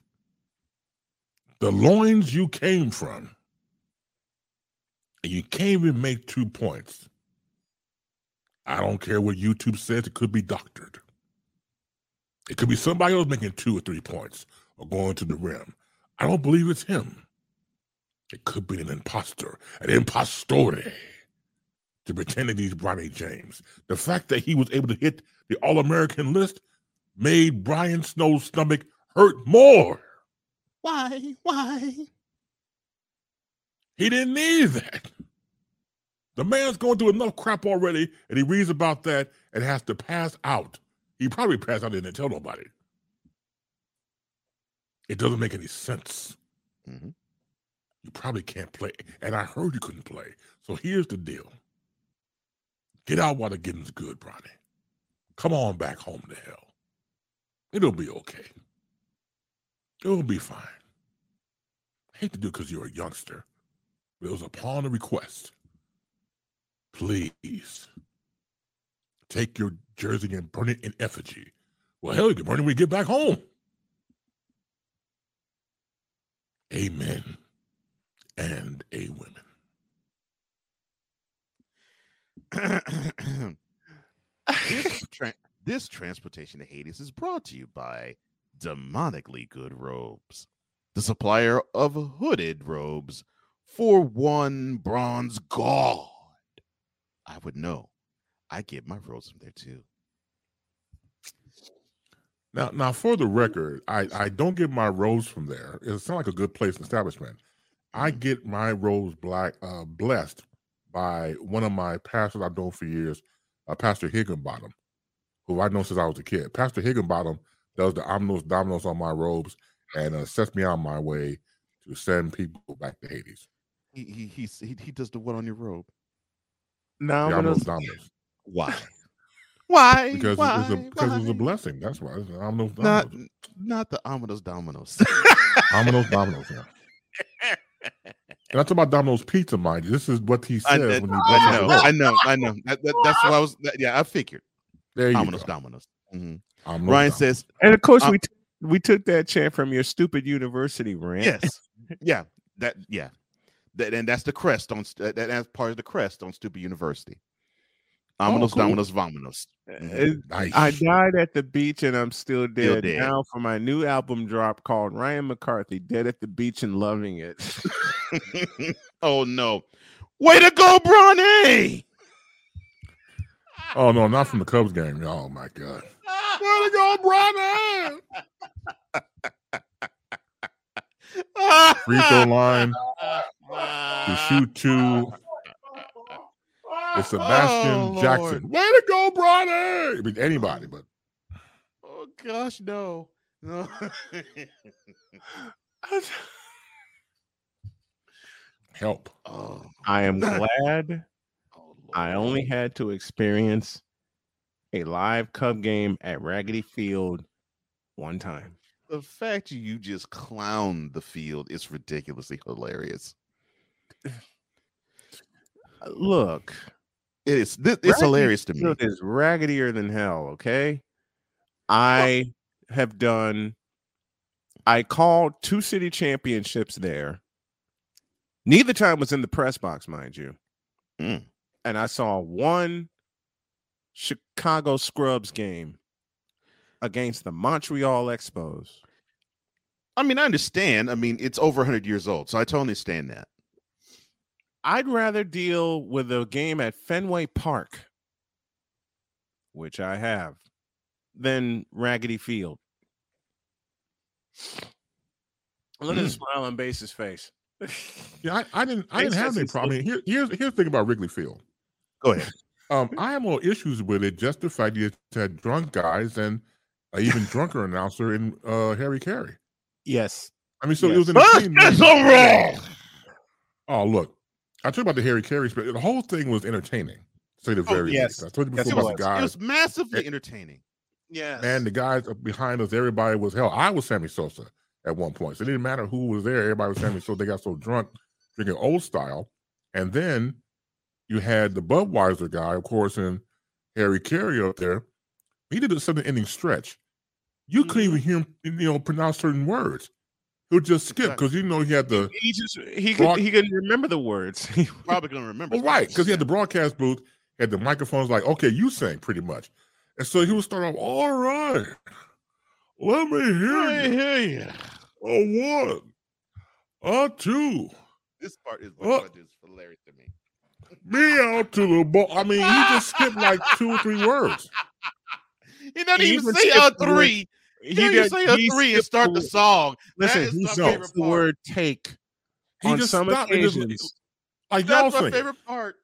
The loins you came from, and you can't even make two points. I don't care what YouTube says, it could be doctored. It could be somebody else making two or three points or going to the rim. I don't believe it's him. It could be an imposter, an impostore, to pretend that he's Bronny James. The fact that he was able to hit the All American list made Brian Snow's stomach hurt more. Why? Why? He didn't need that. The man's going through enough crap already, and he reads about that and has to pass out. He probably passed out and didn't tell nobody. It doesn't make any sense. Mhm. You probably can't play. And I heard you couldn't play. So here's the deal. Get out while the getting's good, Bronny. Come on back home to hell. It'll be okay. It'll be fine. I hate to do it because you're a youngster, but it was upon a request. Please take your jersey and burn it in effigy. Well, hell, you can burn it when we get back home. Amen. And a women. this, tra- this transportation to Hades is brought to you by Demonically Good Robes, the supplier of hooded robes for one bronze god. I would know. I get my robes from there too. Now, now, for the record, I, I don't get my robes from there. It sounds like a good place establishment. I get my robes black uh, blessed by one of my pastors I've known for years, uh, Pastor Higginbottom, who I've known since I was a kid. Pastor Higginbottom does the omnos dominoes on my robes and uh, sets me on my way to send people back to Hades. He he he's- he, he does the what on your robe? No, The I'm gonna- omnos dominoes. Why? Why? Because Why? it was a because it was a blessing. That's why. It's the omnos Not dominoes. not the ominous dominoes. Domino's dominoes. yeah. And I'm about Domino's Pizza, mind you. This is what he I, says I, when he I know, I know, I know. That, that, that's what I was. that- yeah, I figured. There you Ominous go. dominoes. Mhm. Domino's Ryan Domino's. says, And of course, Um, we t- we took that chant from your stupid university rant. yes, yeah, that yeah. that, and that's the crest on st- that, that's part of the crest on Stupid University. Vámonos, cool. vámonos, vámonos. It- Nice. I died at the beach and I'm still dead, dead. now for my new album drop called Ryan McCarthy, Dead at the Beach and Loving It. oh no! Way to go, Bronny! Oh no, not from the Cubs game. Oh my god. Way to go, Bronny! Free throw line. To shoot two. It's Sebastian Oh, Jackson. Way to go, Bronny! I mean anybody, but Oh gosh, no, no. help. oh, I am glad oh, I only had to experience a live Cub game at Raggedy Field one time. the fact you just clown the field is ridiculously hilarious. Uh, Look, It is. This, it's Raggedy hilarious to me. It is raggedier than hell. Okay, I have done. I called two city championships there. Neither time was in the press box, mind you. Mm. And I saw one Chicago Scrubs game against the Montreal Expos. I mean, I understand. I mean, it's over 100 years old, so I totally understand that. I'd rather deal with a game at Fenway Park, which I have, than Raggedy Field. Look at the Mm. smile on Base's face. Yeah, I, I didn't I didn't have any problem. Here, here's here's the thing about Wrigley Field. Go ahead. Um, I have more issues with it. Just the fact you had drunk guys and an even drunker announcer in uh, Harry Caray. yes. I mean, so it Yes. was entertainment. Oh, look, I talked about the Harry Caray. spe- The whole thing was entertaining. to Say the Oh, very yes. least. I told you before it about the was. It was massively entertaining. Yes. And the guys behind us, everybody was hell. I was Sammy Sosa at one point. So it didn't matter who was there. Everybody was Sammy Sosa. They got so drunk drinking old style. And then you had the Budweiser guy, of course, and Harry Caray up there. He did a seven inning stretch. You couldn't even mm-hmm. hear him, you know, pronounce certain words. He would just skip because you know he had the he just he Broad- could he could remember the words. He probably couldn't remember. well, right, because he had the broadcast booth, had the microphones like, okay, you sing pretty much. And so he would start off, all right, let me hear I you. hear you. A one, a two, This part is Oh. what is hilarious to me. Me out to the ball. I mean, he just skipped like two or three words. He doesn't even even say a three. He, didn't say a three and start the- song. Listen, he the word take He on just some stopped just- occasions. Like y'all That's my favorite part.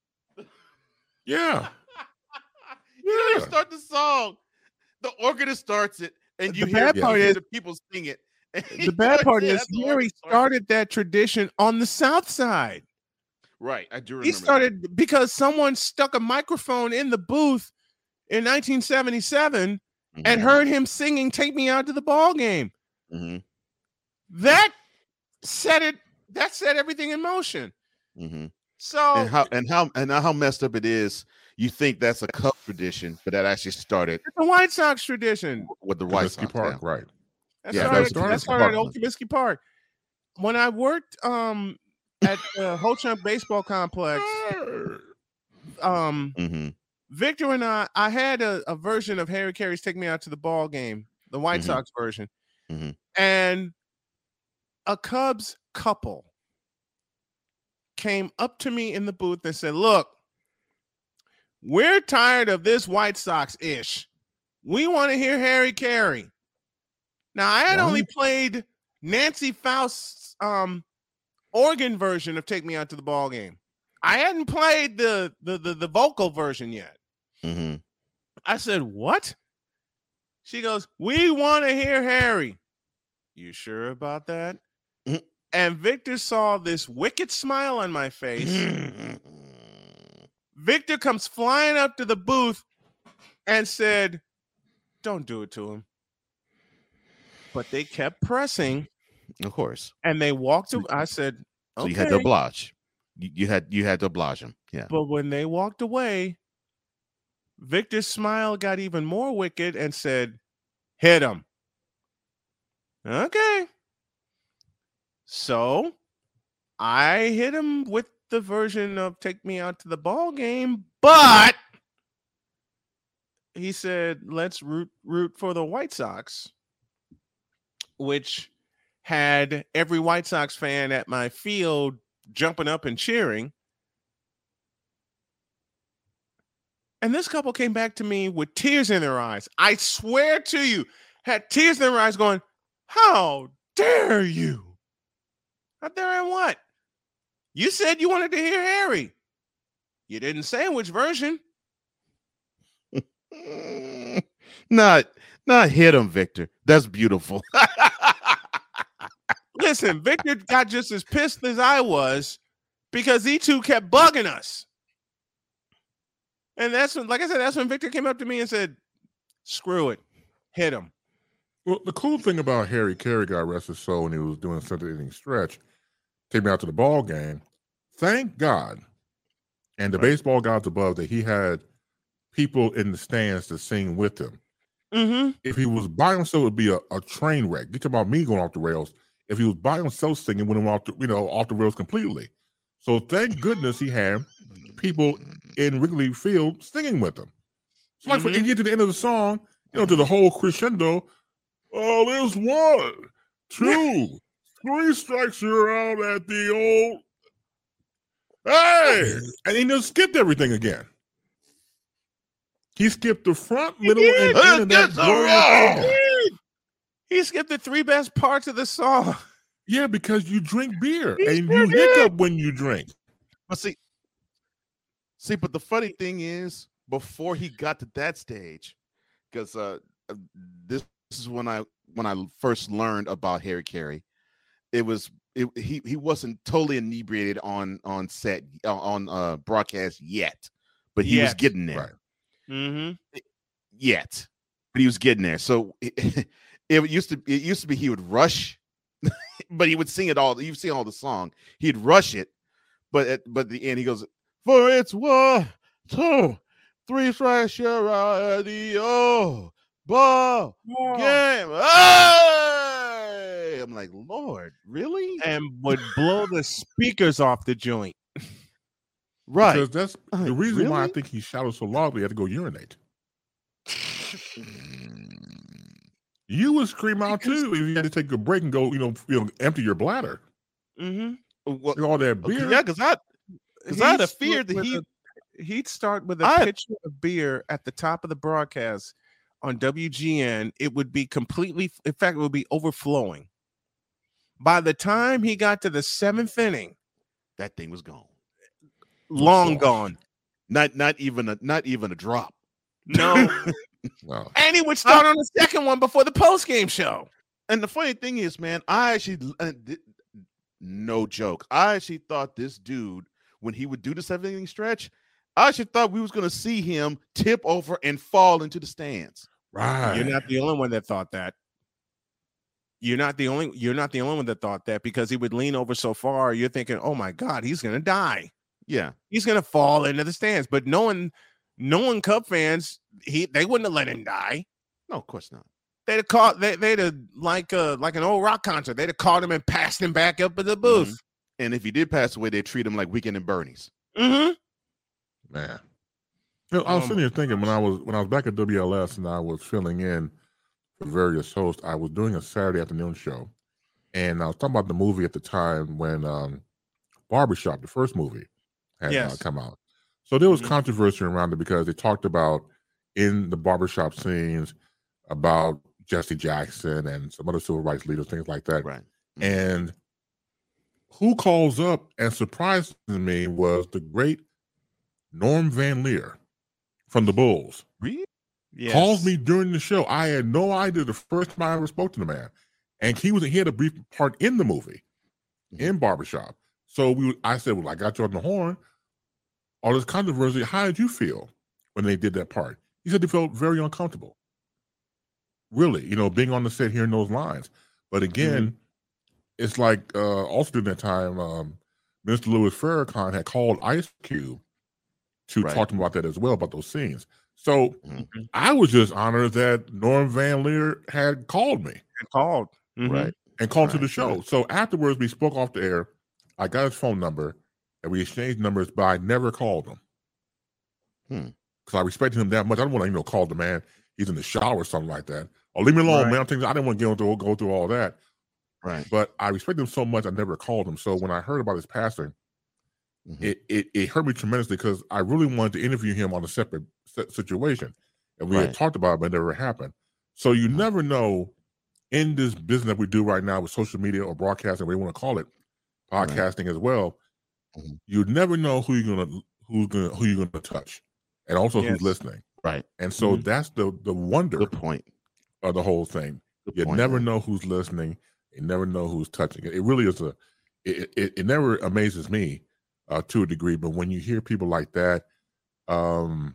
Yeah. You don't even start the song. The organist starts it, and you The hear, bad part is- the people sing it. The bad part is, Harry organist starts it. started that tradition on the South Side. Right, I do remember. He that. started because someone stuck a microphone in the booth in 1977 and Mhm, heard him singing "Take Me Out to the Ball Game." mhm, That set it. That set everything in motion. mhm. So And how and how and how messed up it is. You think that's a cup tradition, but that actually started it's a White Sox tradition. with the White Sox. Park, yeah. right. That Yeah, started, that started that at started at Old Comiskey Park. When I worked um at the Ho Chunk Baseball Complex, um Mhm, Victor and I, I had a, a version of Harry Caray's "Take Me Out to the Ball Game," the White Mhm. Sox version, Mhm. and a Cubs couple came up to me in the booth and said, "Look, we're tired of this White Sox ish. We want to hear Harry Caray." Now, I had only played Nancy Faust's um, organ version of "Take Me Out to the Ball Game." I hadn't played the the the, the vocal version yet. mhm. I said, "What?" She goes, "We want to hear Harry." You sure about that? Mhm. And Victor saw this wicked smile on my face. Victor comes flying up to the booth and said, "Don't do it to him." But they kept pressing, Of course. and they walked. I said, So you had to oblige. You, you had you had to oblige him. Yeah. But when they walked away, Victor's smile got even more wicked and said, Hit him. Okay. So I hit him with the version of "Take Me Out to the Ball Game," but he said, "Let's root root for the White Sox," which had every White Sox fan at my field jumping up and cheering. And this couple came back to me with tears in their eyes. I swear to you, had tears in their eyes going, How dare you? How dare I what? You said you wanted to hear Harry. You didn't say which version. not not hit him, Victor. That's beautiful. Listen, Victor got just as pissed as I was because these two kept bugging us. And that's when, like I said, that's when Victor came up to me and said, "Screw it, hit him." Well, the cool thing about Harry Caray, got rest his soul, when he was doing seventh inning stretch, take me out to the ball game. Thank God, and the baseball gods above that he had people in the stands to sing with him. Mm-hmm. If he was by himself, it would be a, a train wreck. You talk about me going off the rails. If he was by himself singing, would have off the, you know off the rails completely. So thank goodness he had people in Wrigley Field singing with him. It's like when you get to the end of the song, you know, to the whole crescendo. Oh, there's one, two, three strikes you're out at the old. Hey, and he just skipped everything again. He skipped the front, middle, and end of that. He skipped the three best parts of the song. Yeah, because you drink beer and you hiccup when you drink. But see, see, but the funny thing is, before he got to that stage, because uh, uh, this, is when I when I first learned about Harry Caray, it was it, he he wasn't totally inebriated on on set uh, on uh broadcast yet, but he was getting there Mm-hmm. yet, but he was getting there. So it, it used to it used to be he would rush, but he would sing it all. You sing all the song. He'd rush it, but at but at the end he goes for it's one, two, three strikes you're out the oh ball game. Hey! I'm like Lord, really? And would blow the speakers off the joint. Right. Because that's the reason why I think he shouted so loudly. He had to go urinate. You would scream out too if you had to take a break and go, you know, you know, empty your bladder. Mm-hmm. Well, all that okay, beer. yeah, because I because I had a fear that he he'd start with a I- pitcher of beer at the top of the broadcast on WGN. It would be completely, in fact, it would be overflowing. By the time he got to the seventh inning, that thing was gone. long gone. Not not even a not even a drop. No. Wow. and he would start on the second one before the post game show. And the funny thing is, man, I actually uh, th- no joke. I actually thought this dude when he would do the seven inning stretch, I actually thought we was gonna see him tip over and fall into the stands. Right. You're not the only one that thought that. You're not the only you're not the only one that thought that because he would lean over so far, you're thinking, oh my God, he's gonna die. Yeah. He's gonna fall into the stands. But knowing knowing Cub fans, he they wouldn't have let him die. No, of course not. They'd have caught they, they'd have like uh like an old rock concert, they'd have caught him and passed him back up in the booth. And if he did pass away, they'd treat him like Weekend and Bernie's. Mm-hmm. Man. You know, I was Um, sitting here thinking when I was when I was back at WLS and I was filling in for various hosts, I was doing a Saturday afternoon show. And I was talking about the movie at the time when um Barbershop, the first movie, had uh, come out. So there was Mhm. controversy around it because they talked about in the barbershop scenes about Jesse Jackson and some other civil rights leaders, things like that. Right. And who calls up and surprised me was the great Norm Van Lier from the Bulls. Really? Calls me during the show. I had no idea the first time I ever spoke to the man. And he was he had a brief part in the movie in barbershop. So we I said, Well, I got you on the horn. All this controversy. How did you feel when they did that part? He said he felt very uncomfortable. Really, you know, being on the set hearing those lines. But again, it's like uh also during that time, um, Mr. Louis Farrakhan had called Ice Cube to Right. talk to him about that as well, about those scenes. So I was just honored that Norm Van Lier had called me And Called. Mhm. Right. and called to the show. So afterwards, we spoke off the air I got his phone number, and we exchanged numbers, but I never called him. Hmm. Because I respected him that much. I don't want to, you know, call the man. He's in the shower or something like that. Oh, leave me alone, Right. man. I'm thinking, I didn't want to get into go through all that. Right. But I respect him so much, I never called him. So when I heard about his passing, Mm-hmm. it, it it hurt me tremendously because I really wanted to interview him on a separate si- situation, and we had talked about it, but it never happened. So you never know in this business that we do right now with social media or broadcasting, you want to call it, Right. podcasting as well. Mhm. You never know who you're gonna who's gonna who you're gonna touch, and also Yes. who's listening. Right. And so Mhm. that's the the wonder Good point. of the whole thing. Good You point, never man. know who's listening. You never know who's touching it. It really is a. It it, it never amazes me uh, to a degree, but when you hear people like that, um,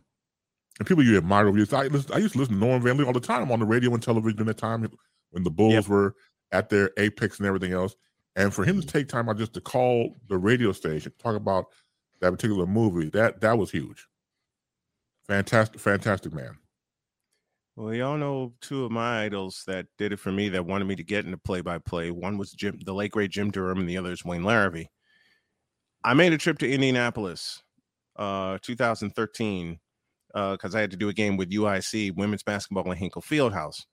and people you admire, I listen, I used to listen to Norman Van Lier all the time on the radio and television at the time when the Bulls were at their apex and everything else. And for him to take time out just to call the radio station, talk about that particular movie, that that was huge. Fantastic, fantastic man. Well, y'all know two of my idols that did it for me that wanted me to get into play by play. One was Jim, the late great Jim Durham, and the other is Wayne Larrivee. I made a trip to Indianapolis, uh, 2013, because I had to do a game with UIC women's basketball in Hinkle Fieldhouse.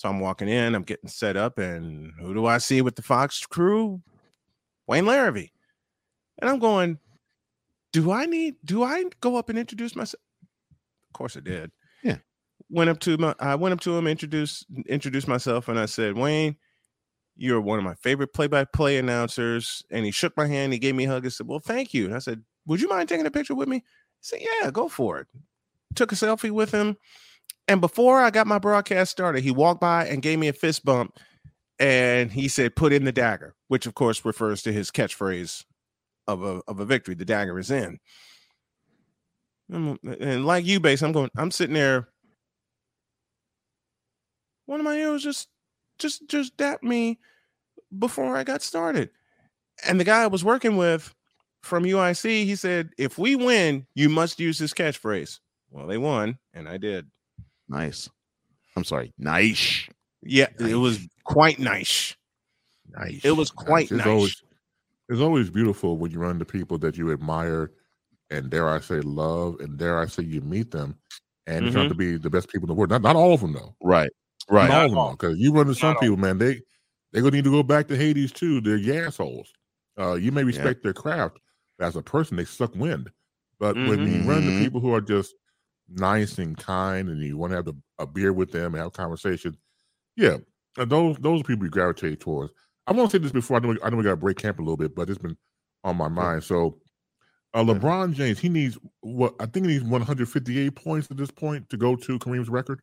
So I'm walking in, I'm getting set up, and who do I see with the Fox crew? Wayne Larrivee. And I'm going, do I need, do I go up and introduce myself? Of course I did. Yeah. Went up to my, I went up to him, introduced, introduced myself, and I said, Wayne, you're one of my favorite play-by-play announcers. And he shook my hand, he gave me a hug, and said, Well, thank you. And I said, Would you mind taking a picture with me? He said, Yeah, go for it. Took a selfie with him. And before I got my broadcast started, he walked by and gave me a fist bump. And he said, Put in the dagger, which of course refers to his catchphrase of a, of a victory. The dagger is in. And like you, base, I'm going, I'm sitting there. One of my heroes just just just dapped me before I got started. And the guy I was working with from UIC, he said, if we win, you must use this catchphrase. Well, they won, and I did. Nice. I'm sorry. Nice. Yeah, it was quite nice. Nice. It was quite it's nice. Always, it's always beautiful when you run into people that you admire and dare I say love and dare I say you meet them and they turn out to be the best people in the world. Not not all of them though. Right. Not Right. all of them because you run into some people, man. They they're gonna need to go back to Hades too. They're assholes. Uh, you may respect their craft, but as a person, they suck wind. But when you run into Mhm. people who are just nice and kind and you want to have a beer with them and have a conversation, yeah, those those people you gravitate towards. I want to say this before I know, I know we got to break camp a little bit, but it's been on my mind. So, uh, LeBron James, he needs what I think he needs 158 points at this point to go to Kareem's record.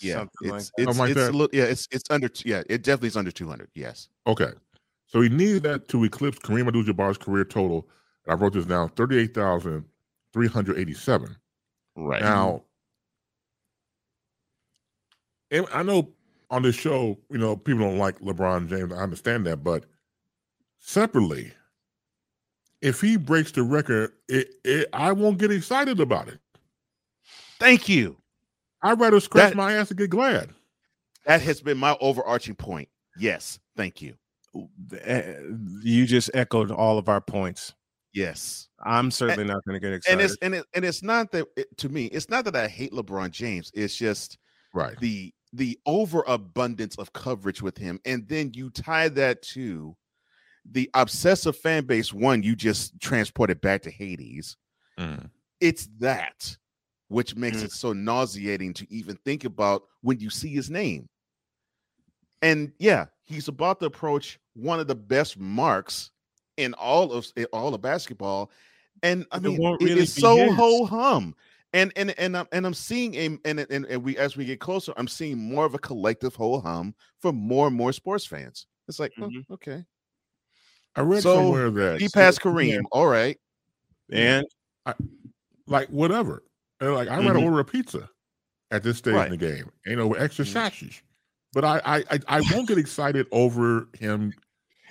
Yeah, Something it's, like it's, it's little, yeah, it's it's under yeah, it definitely is under 200. Yes. Okay, so he needs that to eclipse Kareem Abdul-Jabbar's career total. And I wrote this down: 38,387. Right. Now, and I know on this show, you know, people don't like LeBron James. I understand that, but separately, if he breaks the record, it, it I won't get excited about it. Thank you. I'd rather scratch That- my ass and get glad. That has been my overarching point. Yes. Thank you. Eh, You just echoed all of our points. Yes. I'm certainly not going to get excited. And it's and it, and it's not that it, to me, it's not that I hate LeBron James. It's just Right. the the overabundance of coverage with him, and then you tie that to the obsessive fan base. One, you just transported back to Hades. Mm. It's that which makes Mm. it so nauseating to even think about when you see his name. And yeah, he's about to approach one of the best marks in all of in all of basketball. And I It mean, won't it really is be so his. ho hum. And and and I'm and I'm seeing a and, and and we as we get closer, I'm seeing more of a collective ho hum for more and more sports fans. It's like, oh, Mhm. okay, I read So, somewhere that he passed Yeah. Kareem. All right, and like whatever. And like I rather Mhm. order a pizza at this stage Right. in the game, you know, with extra sausage. But I, I I I won't get excited over him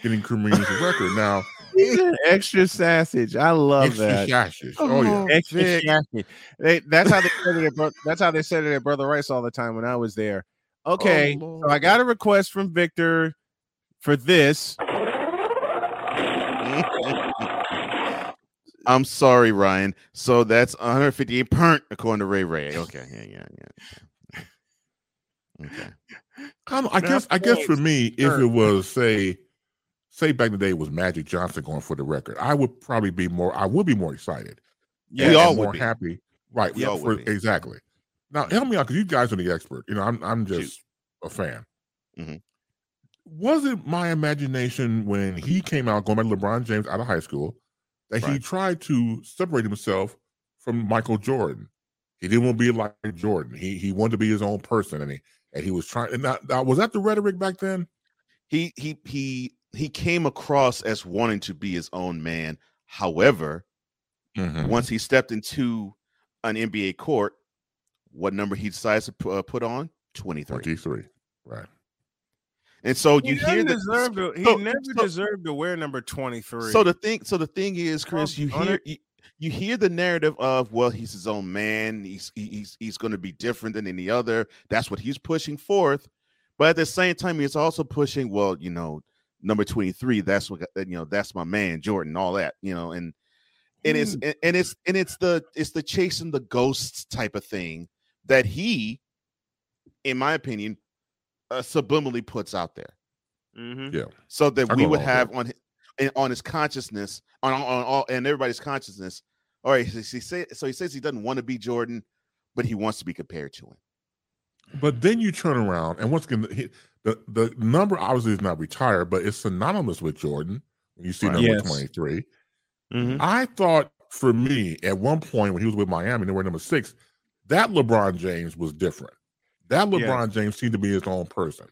getting Kareem's record. Now extra sausage. I love extra that. sausage. Oh yeah. Extra Vic. sassy. They, that's how they said it. At, Bro- that's how they said it at Brother Rice all the time when I was there. Oh, okay, so I got a request from Victor for this. I'm sorry, Ryan. So that's 158 pernt according to Ray Ray. Okay, yeah, yeah, yeah. Okay. I, I guess I guess for me, if it was say, say back in the day, it was Magic Johnson going for the record, I would probably be more. I would be more excited. Yeah, we all would more be. happy. Right. We yeah, all for- would be. exactly. Now help me out because you guys are the expert. You know, I'm I'm Shoot. just a fan. Mhm. Was it my imagination when he came out going by LeBron James out of high school that he tried to separate himself from Michael Jordan? He didn't want to be like Jordan. He he wanted to be his own person, and he and he was trying. And that, that was that the rhetoric back then. He he he he came across as wanting to be his own man. However, Mhm. once he stepped into an NBA court, what number he decides to pu- uh, put on? 23. 23. Right. And so He you hear that deserve to, he so- never so- deserved to wear number 23. So the thing, so the thing is, Chris, you hear you, you hear the narrative of well, he's his own man. He's he's he's going to be different than any other. That's what he's pushing forth. But at the same time, he's also pushing well, you know, number twenty three. That's what you know. That's my man, Jordan. All that, you know, and and it's and, and it's and it's the it's the chasing the ghosts type of thing that he, in my opinion, uh, subliminally puts out there Mhm. Yeah. so that I we would have that. on hi- and on his consciousness on on all and everybody's consciousness. All right, so he say so he says he doesn't want to be Jordan, but he wants to be compared to him. But then you turn around, and once again, the, he- the the number obviously is not retired, but it's synonymous with Jordan. When you see Right. number Yes. 23, Mhm. I thought for me at one point when he was with Miami, they were number six. That LeBron James was different. That Yeah. LeBron James seemed to be his own person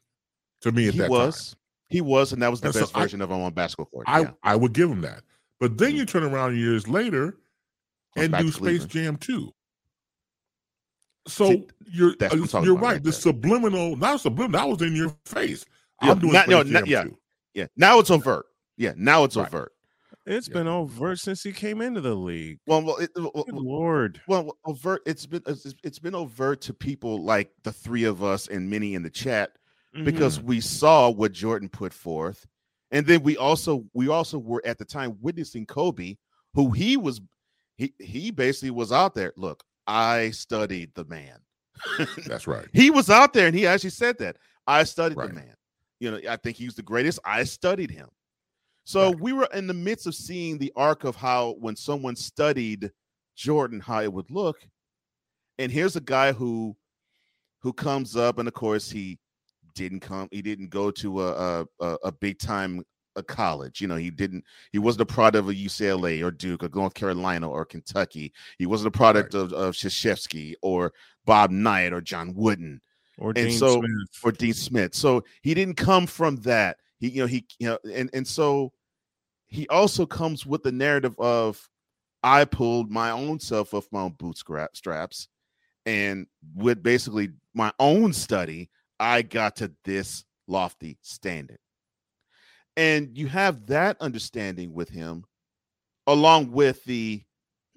to me at He that was, he was, and that was the And so best I- version of him on basketball court. I yeah. I would give him that. But then you turn around years later Goes and do Space Cleveland. Jam 2. So See, you're that's what I'm talking you're right. right the there. subliminal, not subliminal, that was in your face. Yeah, I'm doing not- Space no, Jam not- yeah. 2. Yeah, now it's overt. Yeah, now it's Right. overt. It's Yeah. been overt since he came into the league. Well, well, it, well, Good lord. well, overt. It's been it's, it's been overt to people like the three of us and many in the chat because Mm-hmm. we saw what Jordan put forth, and then we also we also were at the time witnessing Kobe, who he was he he basically was out there. Look, I studied the man. That's right. he was out there, and he actually said that I studied Right. the man. You know, I think he's the greatest. I studied him. So Right. we were in the midst of seeing the arc of how when someone studied Jordan, how it would look. And here's a guy who who comes up, and of course he didn't come. He didn't go to a a, a, a big time a college. You know, he didn't. He wasn't a product of a UCLA or Duke or North Carolina or Kentucky. He wasn't a product of of Krzyzewski or Bob Knight or John Wooden Or and Dean so- Smith. or Dean Smith. So he didn't come from that. He, you know, he, you know, and and so he also comes with the narrative of I pulled my own self off my own bootstraps, straps, and with basically my own study, I got to this lofty standard. And you have that understanding with him, along with the,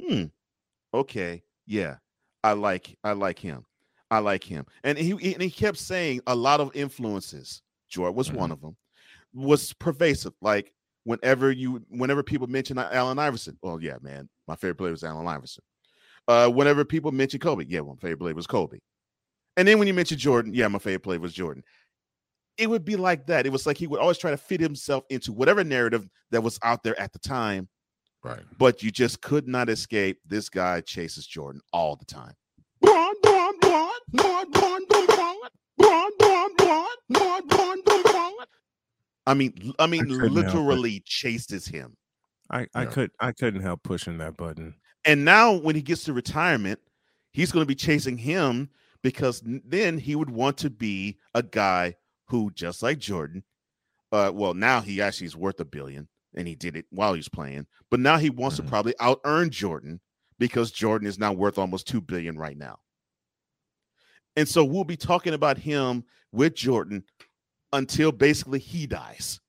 hmm, okay, yeah, I like, I like him. I like him. And he and he kept saying a lot of influences. Jordan was one of them. Was pervasive. Like whenever you whenever people mention Allen Iverson, well, yeah, man, my favorite player was Allen Iverson. Uh, whenever people mention Kobe, yeah, my favorite player was Kobe. And then when you mention Jordan, yeah, my favorite player was Jordan. It would be like that. It was like he would always try to fit himself into whatever narrative that was out there at the time, Right. but you just could not escape. This guy chases Jordan all the time. I mean, l- I mean, couldn't help it. literally chases him. I, I Yeah. could I couldn't help pushing that button. And now, when he gets to retirement, he's going to be chasing him because then he would want to be a guy who, just like Jordan, uh, well, now he actually is worth a billion, and he did it while he was playing. But now he wants Mhm. to probably out earn Jordan because Jordan is now worth almost two billion right now. And so we'll be talking about him with Jordan until basically he dies.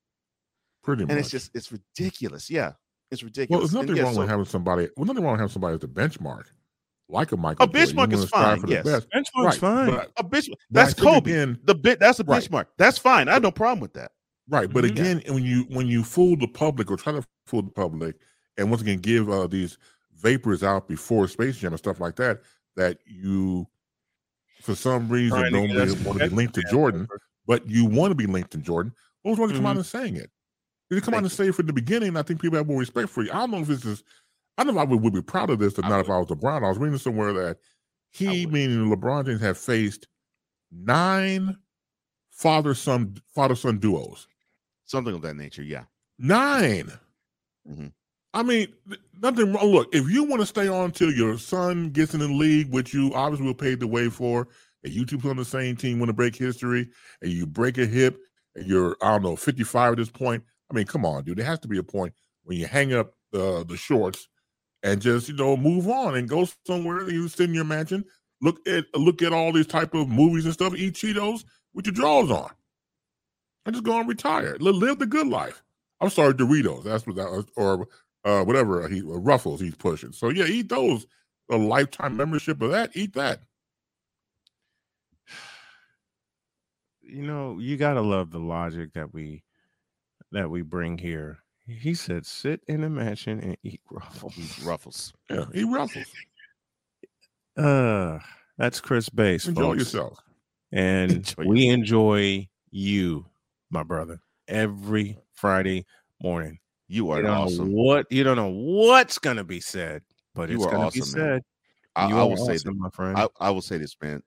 Pretty much. And it's just it's ridiculous. Yeah. It's ridiculous. well, there's And nothing yeah, wrong so- with having somebody. Well, nothing wrong with having somebody as a benchmark, like a Michael. A Jordan. You benchmark is fine, For the yes. best. Benchmark's Right, fine. but- a bitch. but I That's Kobe. again- the bit that's a Right. benchmark. That's fine. I have no problem with that. Right, but Mhm. again, when you when you fool the public or try to fool the public, and once again give uh, these vapors out before Space Jam and stuff like that, that you for some reason Trying don't get us really want to be linked to Jordan, but you want to be linked to Jordan. What Those ones come out and saying it. Did you come out and say it from the beginning, I think people have more respect for you. I don't know if this is. I don't know if I would, would be proud of this or not if I was LeBron. I was reading somewhere that he, meaning LeBron James, have faced nine father son father son duos. Something of that nature. Yeah. 9 Mhm. I mean, nothing wrong. Look, if you want to stay on till your son gets in the league, which you obviously will pave the way for, and you two play on the same team, want to break history, and you break a hip, and you're I don't know 55 at this point. I mean, come on, dude. There has to be a point when you hang up the the shorts and just you know move on and go somewhere. You sit in your mansion, look at look at all these type of movies and stuff, eat Cheetos with your drawers on, and just go and retire. Live the good life. I'm sorry, Doritos. That's what that or uh, whatever he Ruffles he's pushing. So yeah, eat those. A lifetime membership of that. Eat that. you know, you gotta love the logic that we that we bring here. He said, "Sit in a mansion and eat ruffles." Eat Ruffles. Yeah, eat Ruffles. Uh, that's Chris Base. Enjoy folks. yourself. and Enjoy we enjoy you, my brother, every Friday morning. You are You awesome. what you don't know what's gonna be said, but You it's are gonna awesome, be man. said. I, You I are will say awesome, that, my friend. I, I will say this, man.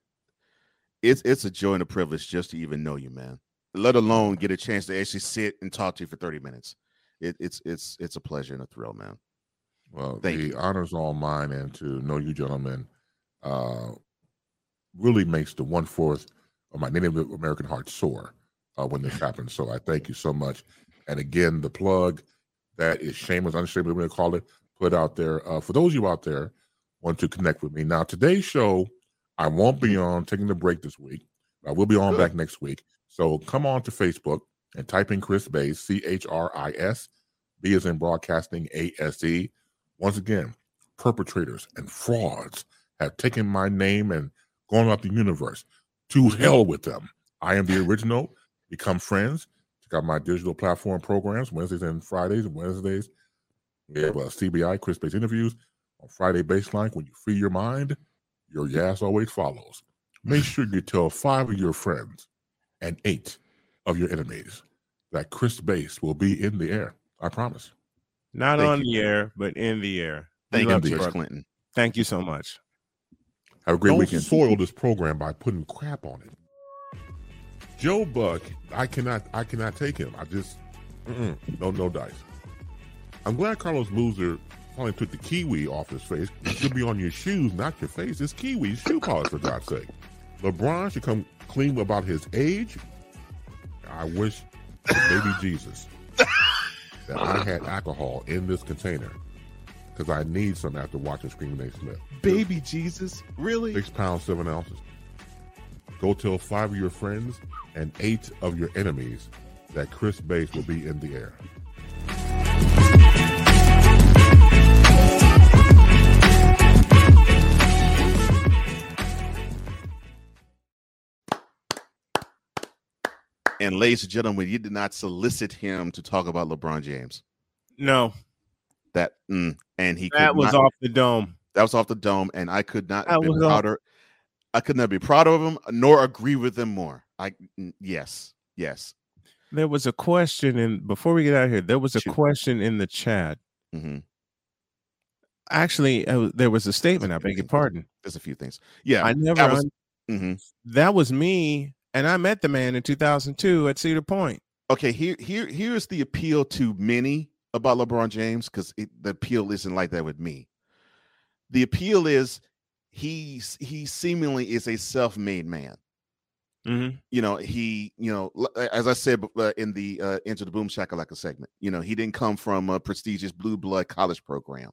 It's it's a joy and a privilege just to even know you, man. Let alone get a chance to actually sit and talk to you for 30 minutes. It, it's it's it's a pleasure and a thrill, man. Well, Thank the you. honors all mine, and to know you, gentlemen, uh, really makes the one fourth of my Native American heart soar uh, when this happens. So I thank you so much. And again, the plug that is shameless, unshameless, we're going to call it, put out there. Uh, for those of you out there want to connect with me now, today's show, I won't be on taking the break this week. I will be on back next week. So come on to Facebook and type in Chris Base, C H R I S, B is in broadcasting, A S E. Once again, perpetrators and frauds have taken my name and gone out the universe. To hell with them. I am the original. Become friends. Check out my digital platform programs Wednesdays and Fridays. Wednesdays, we have uh, CBI, Chris Base interviews. On Friday Baseline, when you free your mind, your gas always follows. Make sure you tell five of your friends and eight of your enemies that Chris Base will be in the air. I promise. Not Thank on you. the air, but in the air. Thank you, love George. Clinton. Thank you so much. Have a great Don't weekend. Soil this program by putting crap on it. Joe Buck, I cannot, I cannot take him. I just, no, no dice. I'm glad Carlos Boozer finally took the kiwi off his face. It should be on your shoes, not your face. It's kiwi shoe polish, for God's sake. LeBron should come clean about his age. I wish, baby Jesus, that I had alcohol in this container because I need some after watching Screaming They Slip. Baby Jesus, really? Six pounds, seven ounces. Go tell five of your friends and eight of your enemies that Chris Base will be in the air. And ladies and gentlemen, you did not solicit him to talk about LeBron James. No, That mm, and he that was not- off the dome. that was off the dome, and I could not That be was off- prouder. I could not be proud of him nor agree with him more. I mm, yes, yes. There was a question and before we get out of here. There was a Shoot. question in the chat. hmm Actually, uh, there was a statement. I beg your pardon. There's a few things. Yeah, I never. that was- un- mhm. that was me, and I met the man in 2002 at Cedar Point. Okay, here here here's the appeal to many about LeBron James because the appeal isn't like that with me. The appeal is he he seemingly is a self-made man. Mm-hmm. You know, he you know as I said uh, in the uh, Into the Boom Shockalaka segment, you know, he didn't come from a prestigious blue blood college program.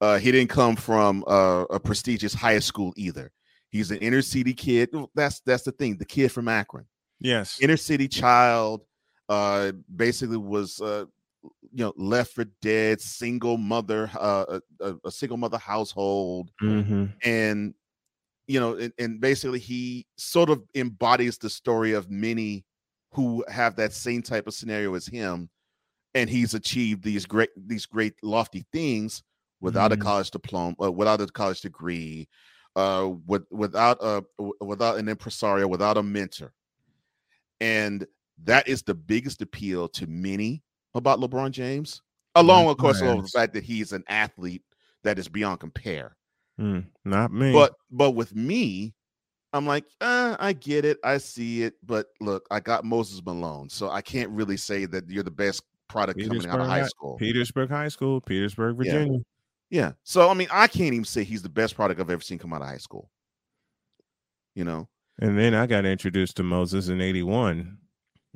Uh, he didn't come from uh, a prestigious high school either. He's an inner city kid. That's that's the thing. The kid from Akron Yes. inner city child uh basically was uh you know left for dead single mother uh a, a, a single mother household Mm-hmm. and you know and, and basically he sort of embodies the story of many who have that same type of scenario as him, and he's achieved these great these great lofty things without a Mhm. college diploma, uh, without a college degree, uh, with without a without an impresario, without a mentor, and that is the biggest appeal to many about LeBron James, along of course with the fact that he's an athlete that is beyond compare. Mm, not me. But but with me, I'm like, uh, I get it, I see it, but look, I got Moses Malone, so I can't really say that you're the best product coming out of high High- school. Petersburg High School, Petersburg, Virginia. Yeah. So I mean, I can't even say he's the best product I've ever seen come out of high school. You know, And then I got introduced to Moses in '81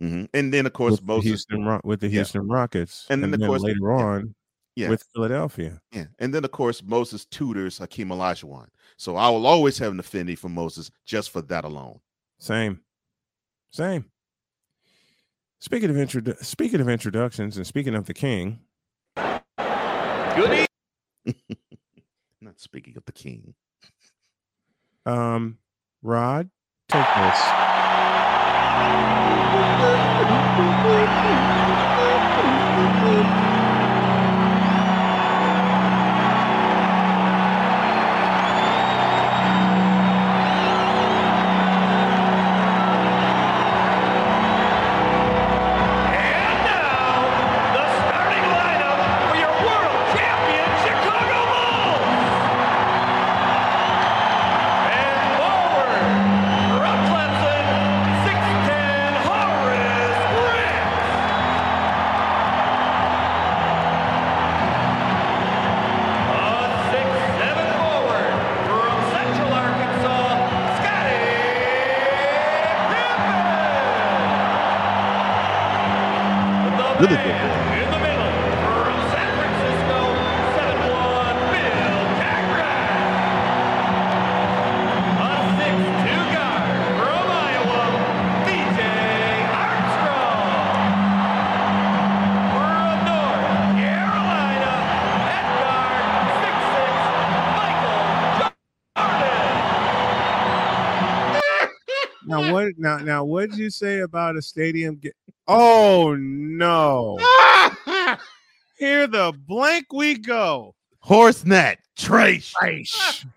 Mhm. and then of course with the Moses, Houston Ro- with the Yeah. Houston Rockets, And then, of course, later yeah. on yeah, with Philadelphia. yeah, and then of course Moses tutors Hakeem Olajuwon. So I will always have an affinity for Moses just for that alone. Same, same. Speaking of introdu- speaking of introductions and speaking of the king, Good Not speaking of the king. um, Rod, take this. Now what? Now now what did you say about a stadium? Get- oh no! Here the blank we go. Horsenet, Trace. Trash.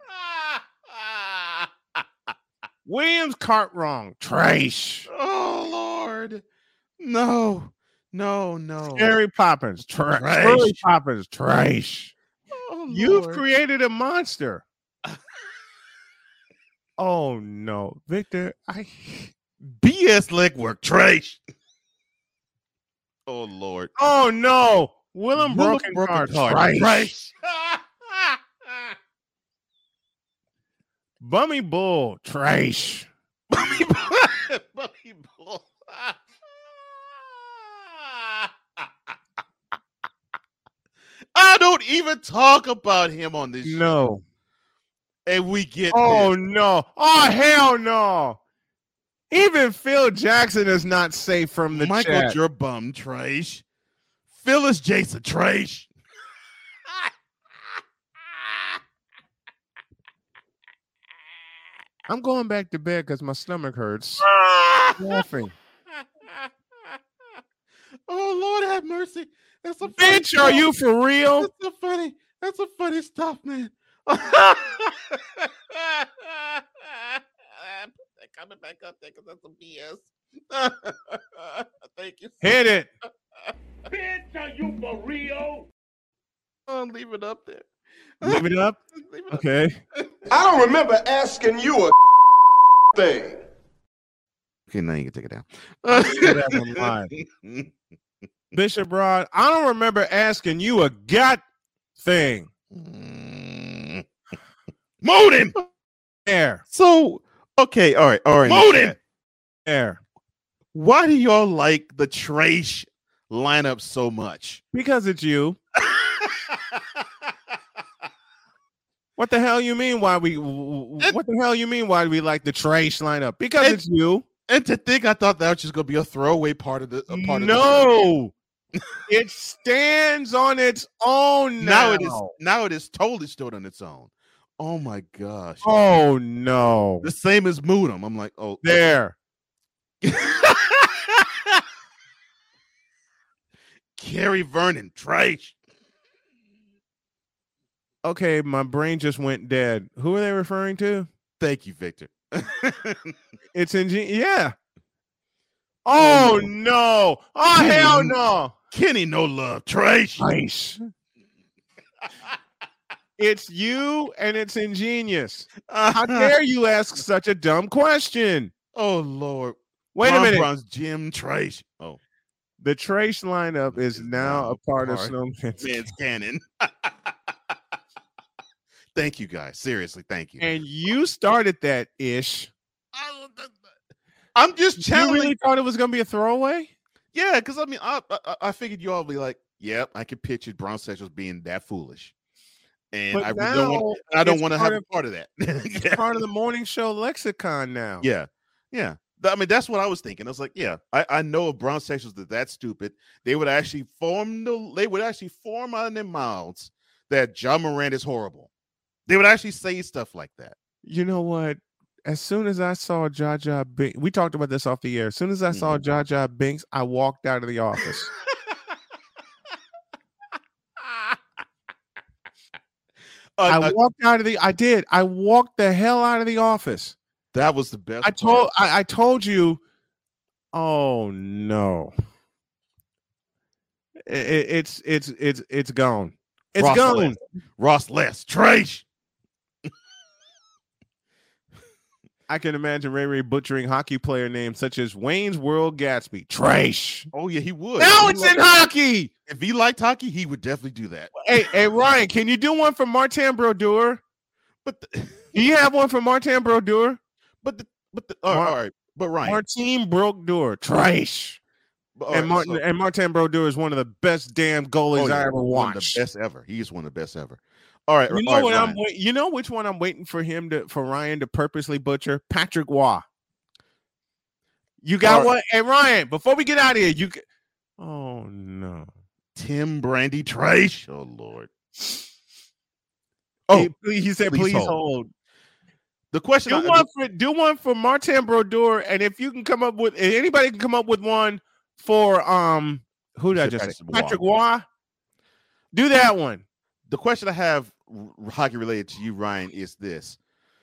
Williams cart wrong. Trash. Oh Lord. No, no, no. Harry Poppins. Trash. Trash. Poppins. Trash. Oh, You've created a monster. Oh no, Victor. I BS legwork, Trace. Oh Lord. oh no, Willem Willem broken, broken card. card. Trash. Trash. Bummy bull. Trash. Bummy Bull. I don't even talk about him on this show. And we get Oh this. no. Oh hell no. Even Phil Jackson is not safe from the Michael chat. your bum, Trash. Phyllis Jason Trash. I'm going back to bed because my stomach hurts. Laughing. Oh Lord have mercy. That's a funny Bitch, are you for real? That's a funny. That's a funny stuff, man. Coming back up there because that's some BS. Thank you. Hit it. Bitch, are you for real? Oh, leave it up there. Leave it up. Leave it up. Okay. I don't remember asking you a thing. Okay, now you can take it down. say that one live. Bishop Rod, I don't remember asking you a gut thing. Hmm. Moden. There. So, okay, all right, all right. Moden. There. Why do y'all like the Trash lineup so much? Because it's you. What the hell you mean why we what the hell you mean why we like the trash lineup? Because It- it's you. And to think I thought that was just gonna be a throwaway part of the a part of the. No. it stands on its own now. now it is now it is totally stood on its own. Oh my gosh. Oh no. The same as Moodum. I'm like, oh, oh. There. Kerry Vernon, trash. Okay, my brain just went dead. Who are they referring to? Thank you, Victor. It's in yeah. Oh, oh no! Oh hell no! Kenny, no love, trash. Nice. It's you and it's ingenious. How dare you ask such a dumb question? Oh Lord. Wait a minute. Brown's Jim Trace. Oh, The trace lineup is now a part of Snowman's. man's canon. thank you, guys. Seriously, thank you. And you started that ish. I'm just challenging. You really thought it was going to be a throwaway? Yeah, because I mean, I, I I figured you all would be like, "Yep, I could picture brown sexuals being that foolish," and But I don't want. I don't want to have of- a part of that. It's part of the morning show lexicon now. yeah, yeah. I mean, that's what I was thinking. I was like, yeah, I, I know of brown sexuals that that stupid. They would actually form the. They would actually form out in their mouths that John Moran is horrible. They would actually say stuff like that. You know what? As soon as I saw Jaja Binks, we talked about this off the air. As soon as I saw Mm-hmm. Jaja Binks, I walked out of the office. I Uh, walked out of the. I did. I walked the hell out of the office. that was the best. I told. I, I told you. Oh no. I- I- it's it's it's it's gone. It's Ross gone. Les. Ross Les, trash. I can imagine Ray Ray butchering hockey player names such as Wayne's World Gatsby. Trash. Oh yeah, he would. Now If it's he in hockey. If he liked hockey, he would definitely do that. Hey, hey, Ryan, can you do one for Martin Brodeur? But the, Do you have one for Martin Brodeur? but the, but the, all right, Mar- all right. But Ryan, Martin Brodeur. Trash. all and Martin so- and Martin Brodeur is one of the best damn goalies oh, yeah, I ever watched. the best ever. He is one of the best ever. All right, You know right, what I'm wait- you know which one I'm waiting for him to for Ryan to purposely butcher? Patrick Waugh. You got right. one? Hey Ryan, before we get out of here, you g- Oh no. Tim Brandy trash. Oh Lord. Oh, Hey, please- he said please please, hold. hold. the question. Do I, one for do one for Martin Brodeur, and if you can come up with if anybody can come up with one for um who did I just? Patrick Waugh. Waugh. Do that one. the question I have hockey related to you, Ryan, is this: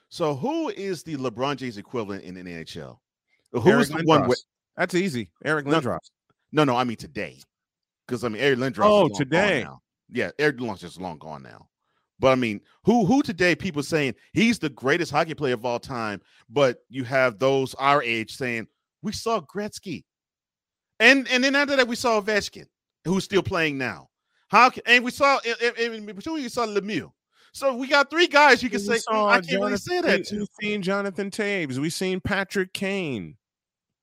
So, who is the LeBron James equivalent in the NHL? Who Eric is the one with? That's easy. Eric Lindros. No, no, I mean today, because I mean Eric Lindros. is Oh, today. Yeah, Eric Lindros is long gone now. But I mean, who who today people saying he's the greatest hockey player of all time, but you have those our age saying we saw Gretzky, and and then after that we saw Ovechkin, who's still playing now. How can and we saw and, and, and between you saw Lemieux. So we got three guys you can We say. "Mm, saw I can't really say that we-. We've seen Jonathan Toews. We've seen Patrick Kane.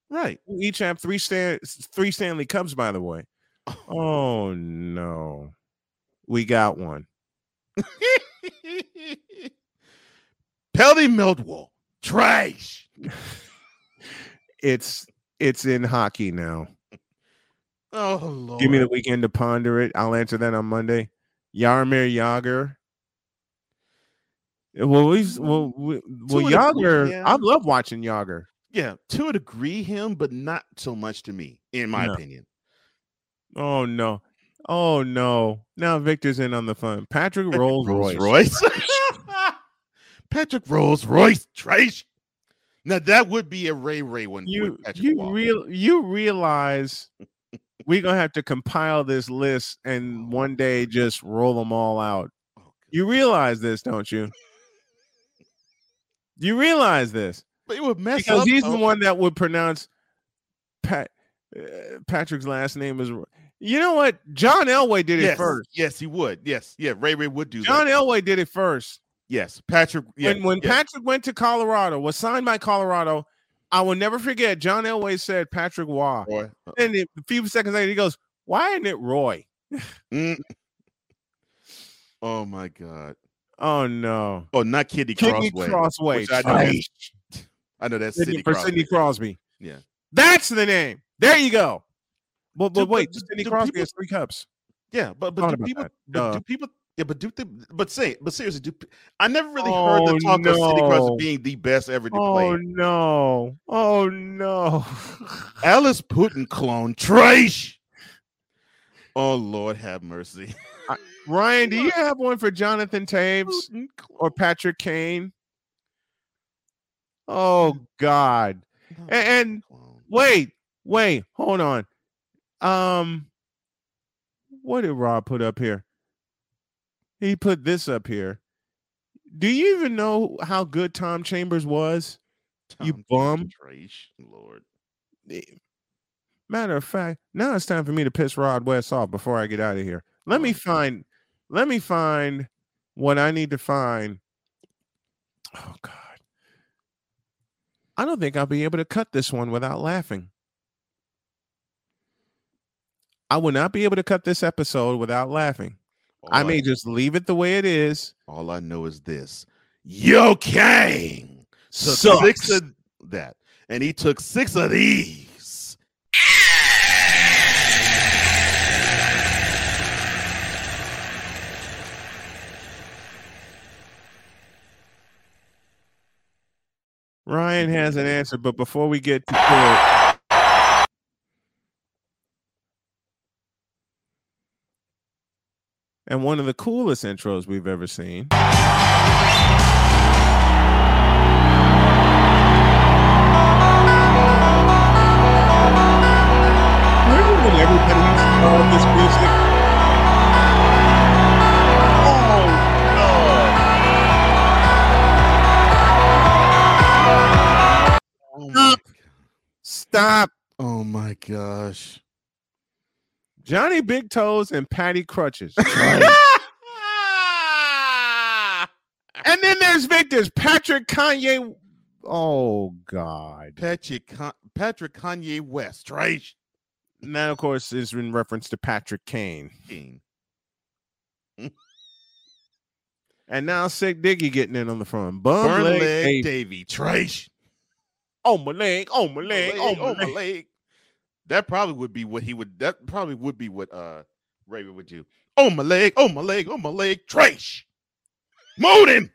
Right. We Each have three Stan- three Stanley Cups, by the way. Oh no. We got one. Pelly Millwall, trash. It's it's in hockey now. Oh Lord. Give me the weekend to ponder it. I'll answer that on Monday. Jaromir Jagr. Well, we've well, we, well, mm, degree, Jagr. yeah. I love watching Jagr. Yeah, to a degree, him, but not so much to me, in my No. opinion. Oh no, oh no! Now Victor's in on the fun. Patrick Patrick Rolls Royce. Royce. Patrick Rolls Royce, trash. Now that would be a Ray Ray one. You you real you realize we're gonna have to compile this list and one day just roll them all out. Oh, You realize this, don't you? You realize this But it would mess because up. he's the one that would pronounce Pat uh, Patrick's last name is. You know what? John Elway did it first. Yes, he would. Yes, yeah. Ray Ray would do John that. Elway did it first. Yes, Patrick. Yeah, when when yeah. Patrick went to Colorado, was signed by Colorado, I will never forget. John Elway said Patrick Waugh, Roy, uh, and a few seconds later he goes, "Why isn't it Roy?" mm. Oh my God. Oh no, Oh, not Kitty Sidney Crossway. Crossway. I know I know that's Sidney- for Crosby. Sidney Crosby. Yeah. That's the name. There you go. But, but Do- wait, do- Sidney do Crosby people- has three cups. Yeah, but but do people but do people yeah, but do the but say but seriously, do I never really heard Oh, the talk of Sidney no. Crosby being the best ever to Oh play. Oh no! Oh no! Alice Putin clone trash. Oh Lord, have mercy. Ryan, do you have one for Jonathan Toews or Patrick Kane? Oh God. A- And, wait, wait, hold on. Um what did Rob put up here? He put this up here. Do you even know how good Tom Chambers was? you bum. Trash, Lord. Eh, matter of fact, now it's time for me to piss Rod West off before I get out of here. Let me oh, find let me find what I need to find. Oh God. I don't think I'll be able to cut this one without laughing. I will not be able to cut this episode without laughing. I All may just leave it the way it is. All I know is this: Yo Kang took Sucks. six of that, and he took six of these. Ryan has an answer, but before we get to it, and one of the coolest intros we've ever seen. Remember when everybody used to call this music? Oh Stop! Stop! Oh my gosh! Johnny Big Toes and Patty Crutches. and then there's Victor's Patrick Kanye. Oh God. Patrick Con- Patrick Kanye West, right? And that, of course, is in reference to Patrick Kane. King. And now Sick Diggy getting in on the front. Bum Burn leg, leg. Davy, trash. Oh my leg, oh my leg, oh my oh my leg. That probably would be what he would. That probably would be what uh Raven would do. Oh my leg, oh my leg, oh my leg, trash. Mold him.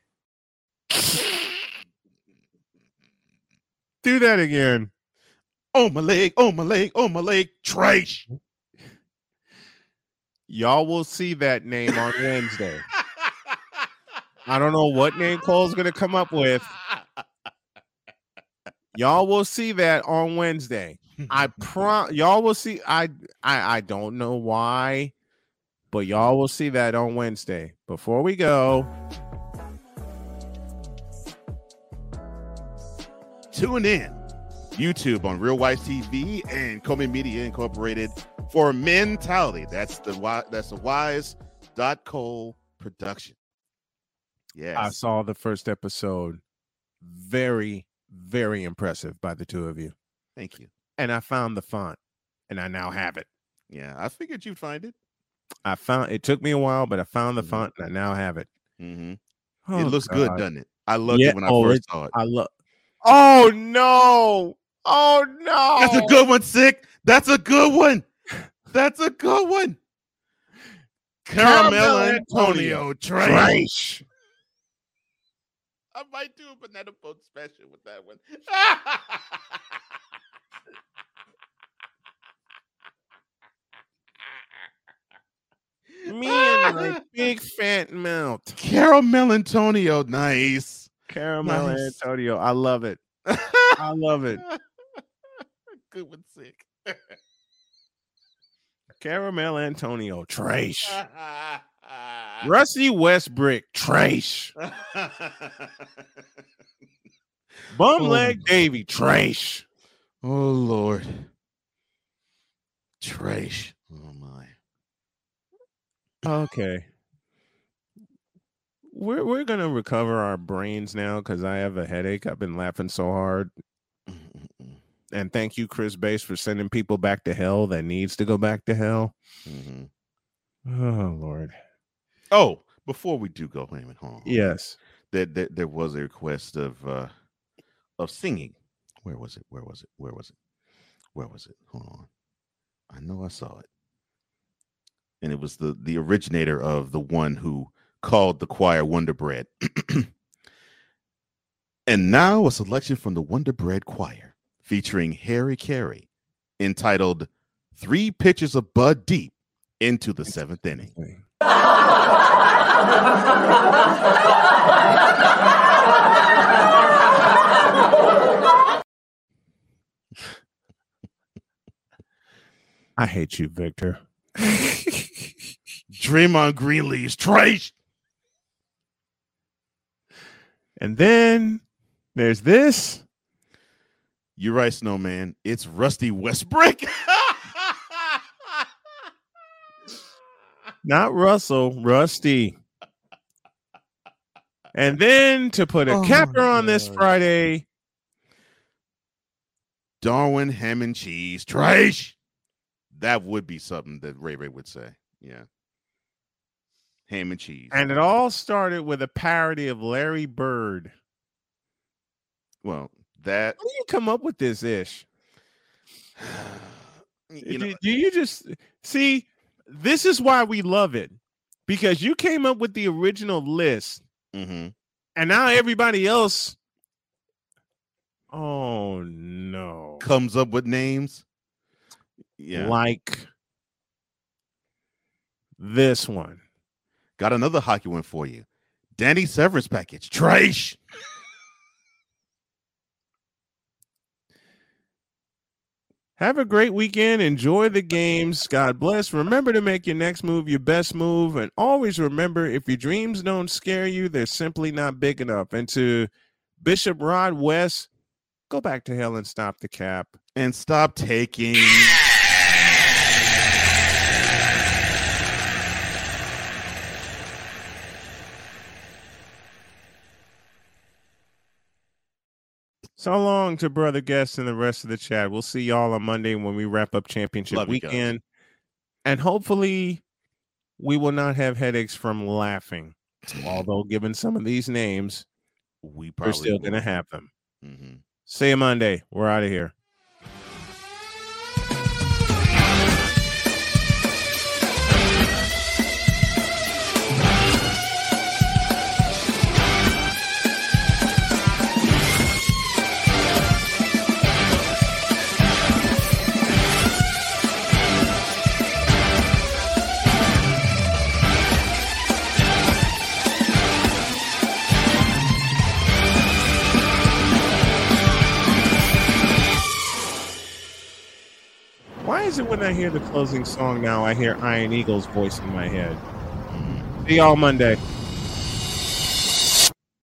Do that again. Oh my leg, oh my leg, oh my leg, trash. Y'all will see that name on Wednesday. I don't know what name Cole's gonna come up with. Y'all will see that on Wednesday. I prom y'all will see. I I I don't know why, but y'all will see that on Wednesday. Before we go, Tune in. YouTube on Real Wise TV and Coleman Media Incorporated for Mentality. That's the. That's the Wise dot Cole production. Yes. I saw the first episode. Very, very impressive by the two of you. Thank you. And I found the font, and I now have it. Yeah, I figured you'd find it. I found it took me a while, but I found the font and I now have it. Mm-hmm. Oh, it looks good, doesn't it? I loved Yeah, it when I oh, first saw it. I love. Oh no! Oh no! That's a good one, sick. That's a good one. That's a good one. Caramel, Caramel Antonio, Antonio, trash. trash. I might do a banana boat special with that one. Me and my big fat mouth. Caramel Antonio, nice. Caramel Nice. Antonio. I love it. I love it. Good one, sick. Caramel Antonio. Trash. Rusty Westbrick. Trash. Bum oh. leg Davy. Trash. Oh Lord. Trash. Oh my. Okay. We're we're gonna recover our brains now because I have a headache. I've been laughing so hard. And thank you, Chris Base, for sending people back to hell that needs to go back to hell. Mhm. Oh Lord. Oh, before we do go, wait a minute, hold on. Yes. There, there, there was a request of uh of singing. Where was it? Where was it? Where was it? Where was it? Hold on. I know I saw it. And it was the the originator of the one who called the choir Wonder Bread. and now a selection from the Wonder Bread Choir featuring Harry Caray entitled Three Pitches of Bud Deep into the seventh inning. I hate you, Victor. Draymond Green leaves trash. And then there's this. You're right, Snowman. It's Rusty Westbrook. Not Russell, Rusty. And then to put a Oh, capper on this Friday, Darwin ham and cheese trash. That would be something that Ray Ray would say. Yeah. Ham and cheese. and it all started with a parody of Larry Bird. Well, that How do you come up with this ish? you know, do, do you just see? This is why we love it because you came up with the original list, mhm. and now everybody else. Oh no! comes up with names. Yeah. Like this one. Got another hockey one for you. Danny Severance package. Trash. Have a great weekend. Enjoy the games. God bless. Remember to make your next move your best move. And always remember if your dreams don't scare you, they're simply not big enough. And to Bishop Rod West, go back to hell and stop the cap. And stop taking. So long to brother guests and the rest of the chat. We'll see y'all on Monday when we wrap up championship Love weekend. And hopefully we will not have headaches from laughing. Although given some of these names, We we're probably still gonna have them. Mhm. See you Monday. We're out of here. When I hear the closing song now, I hear Iron Eagle's voice in my head? See y'all Monday.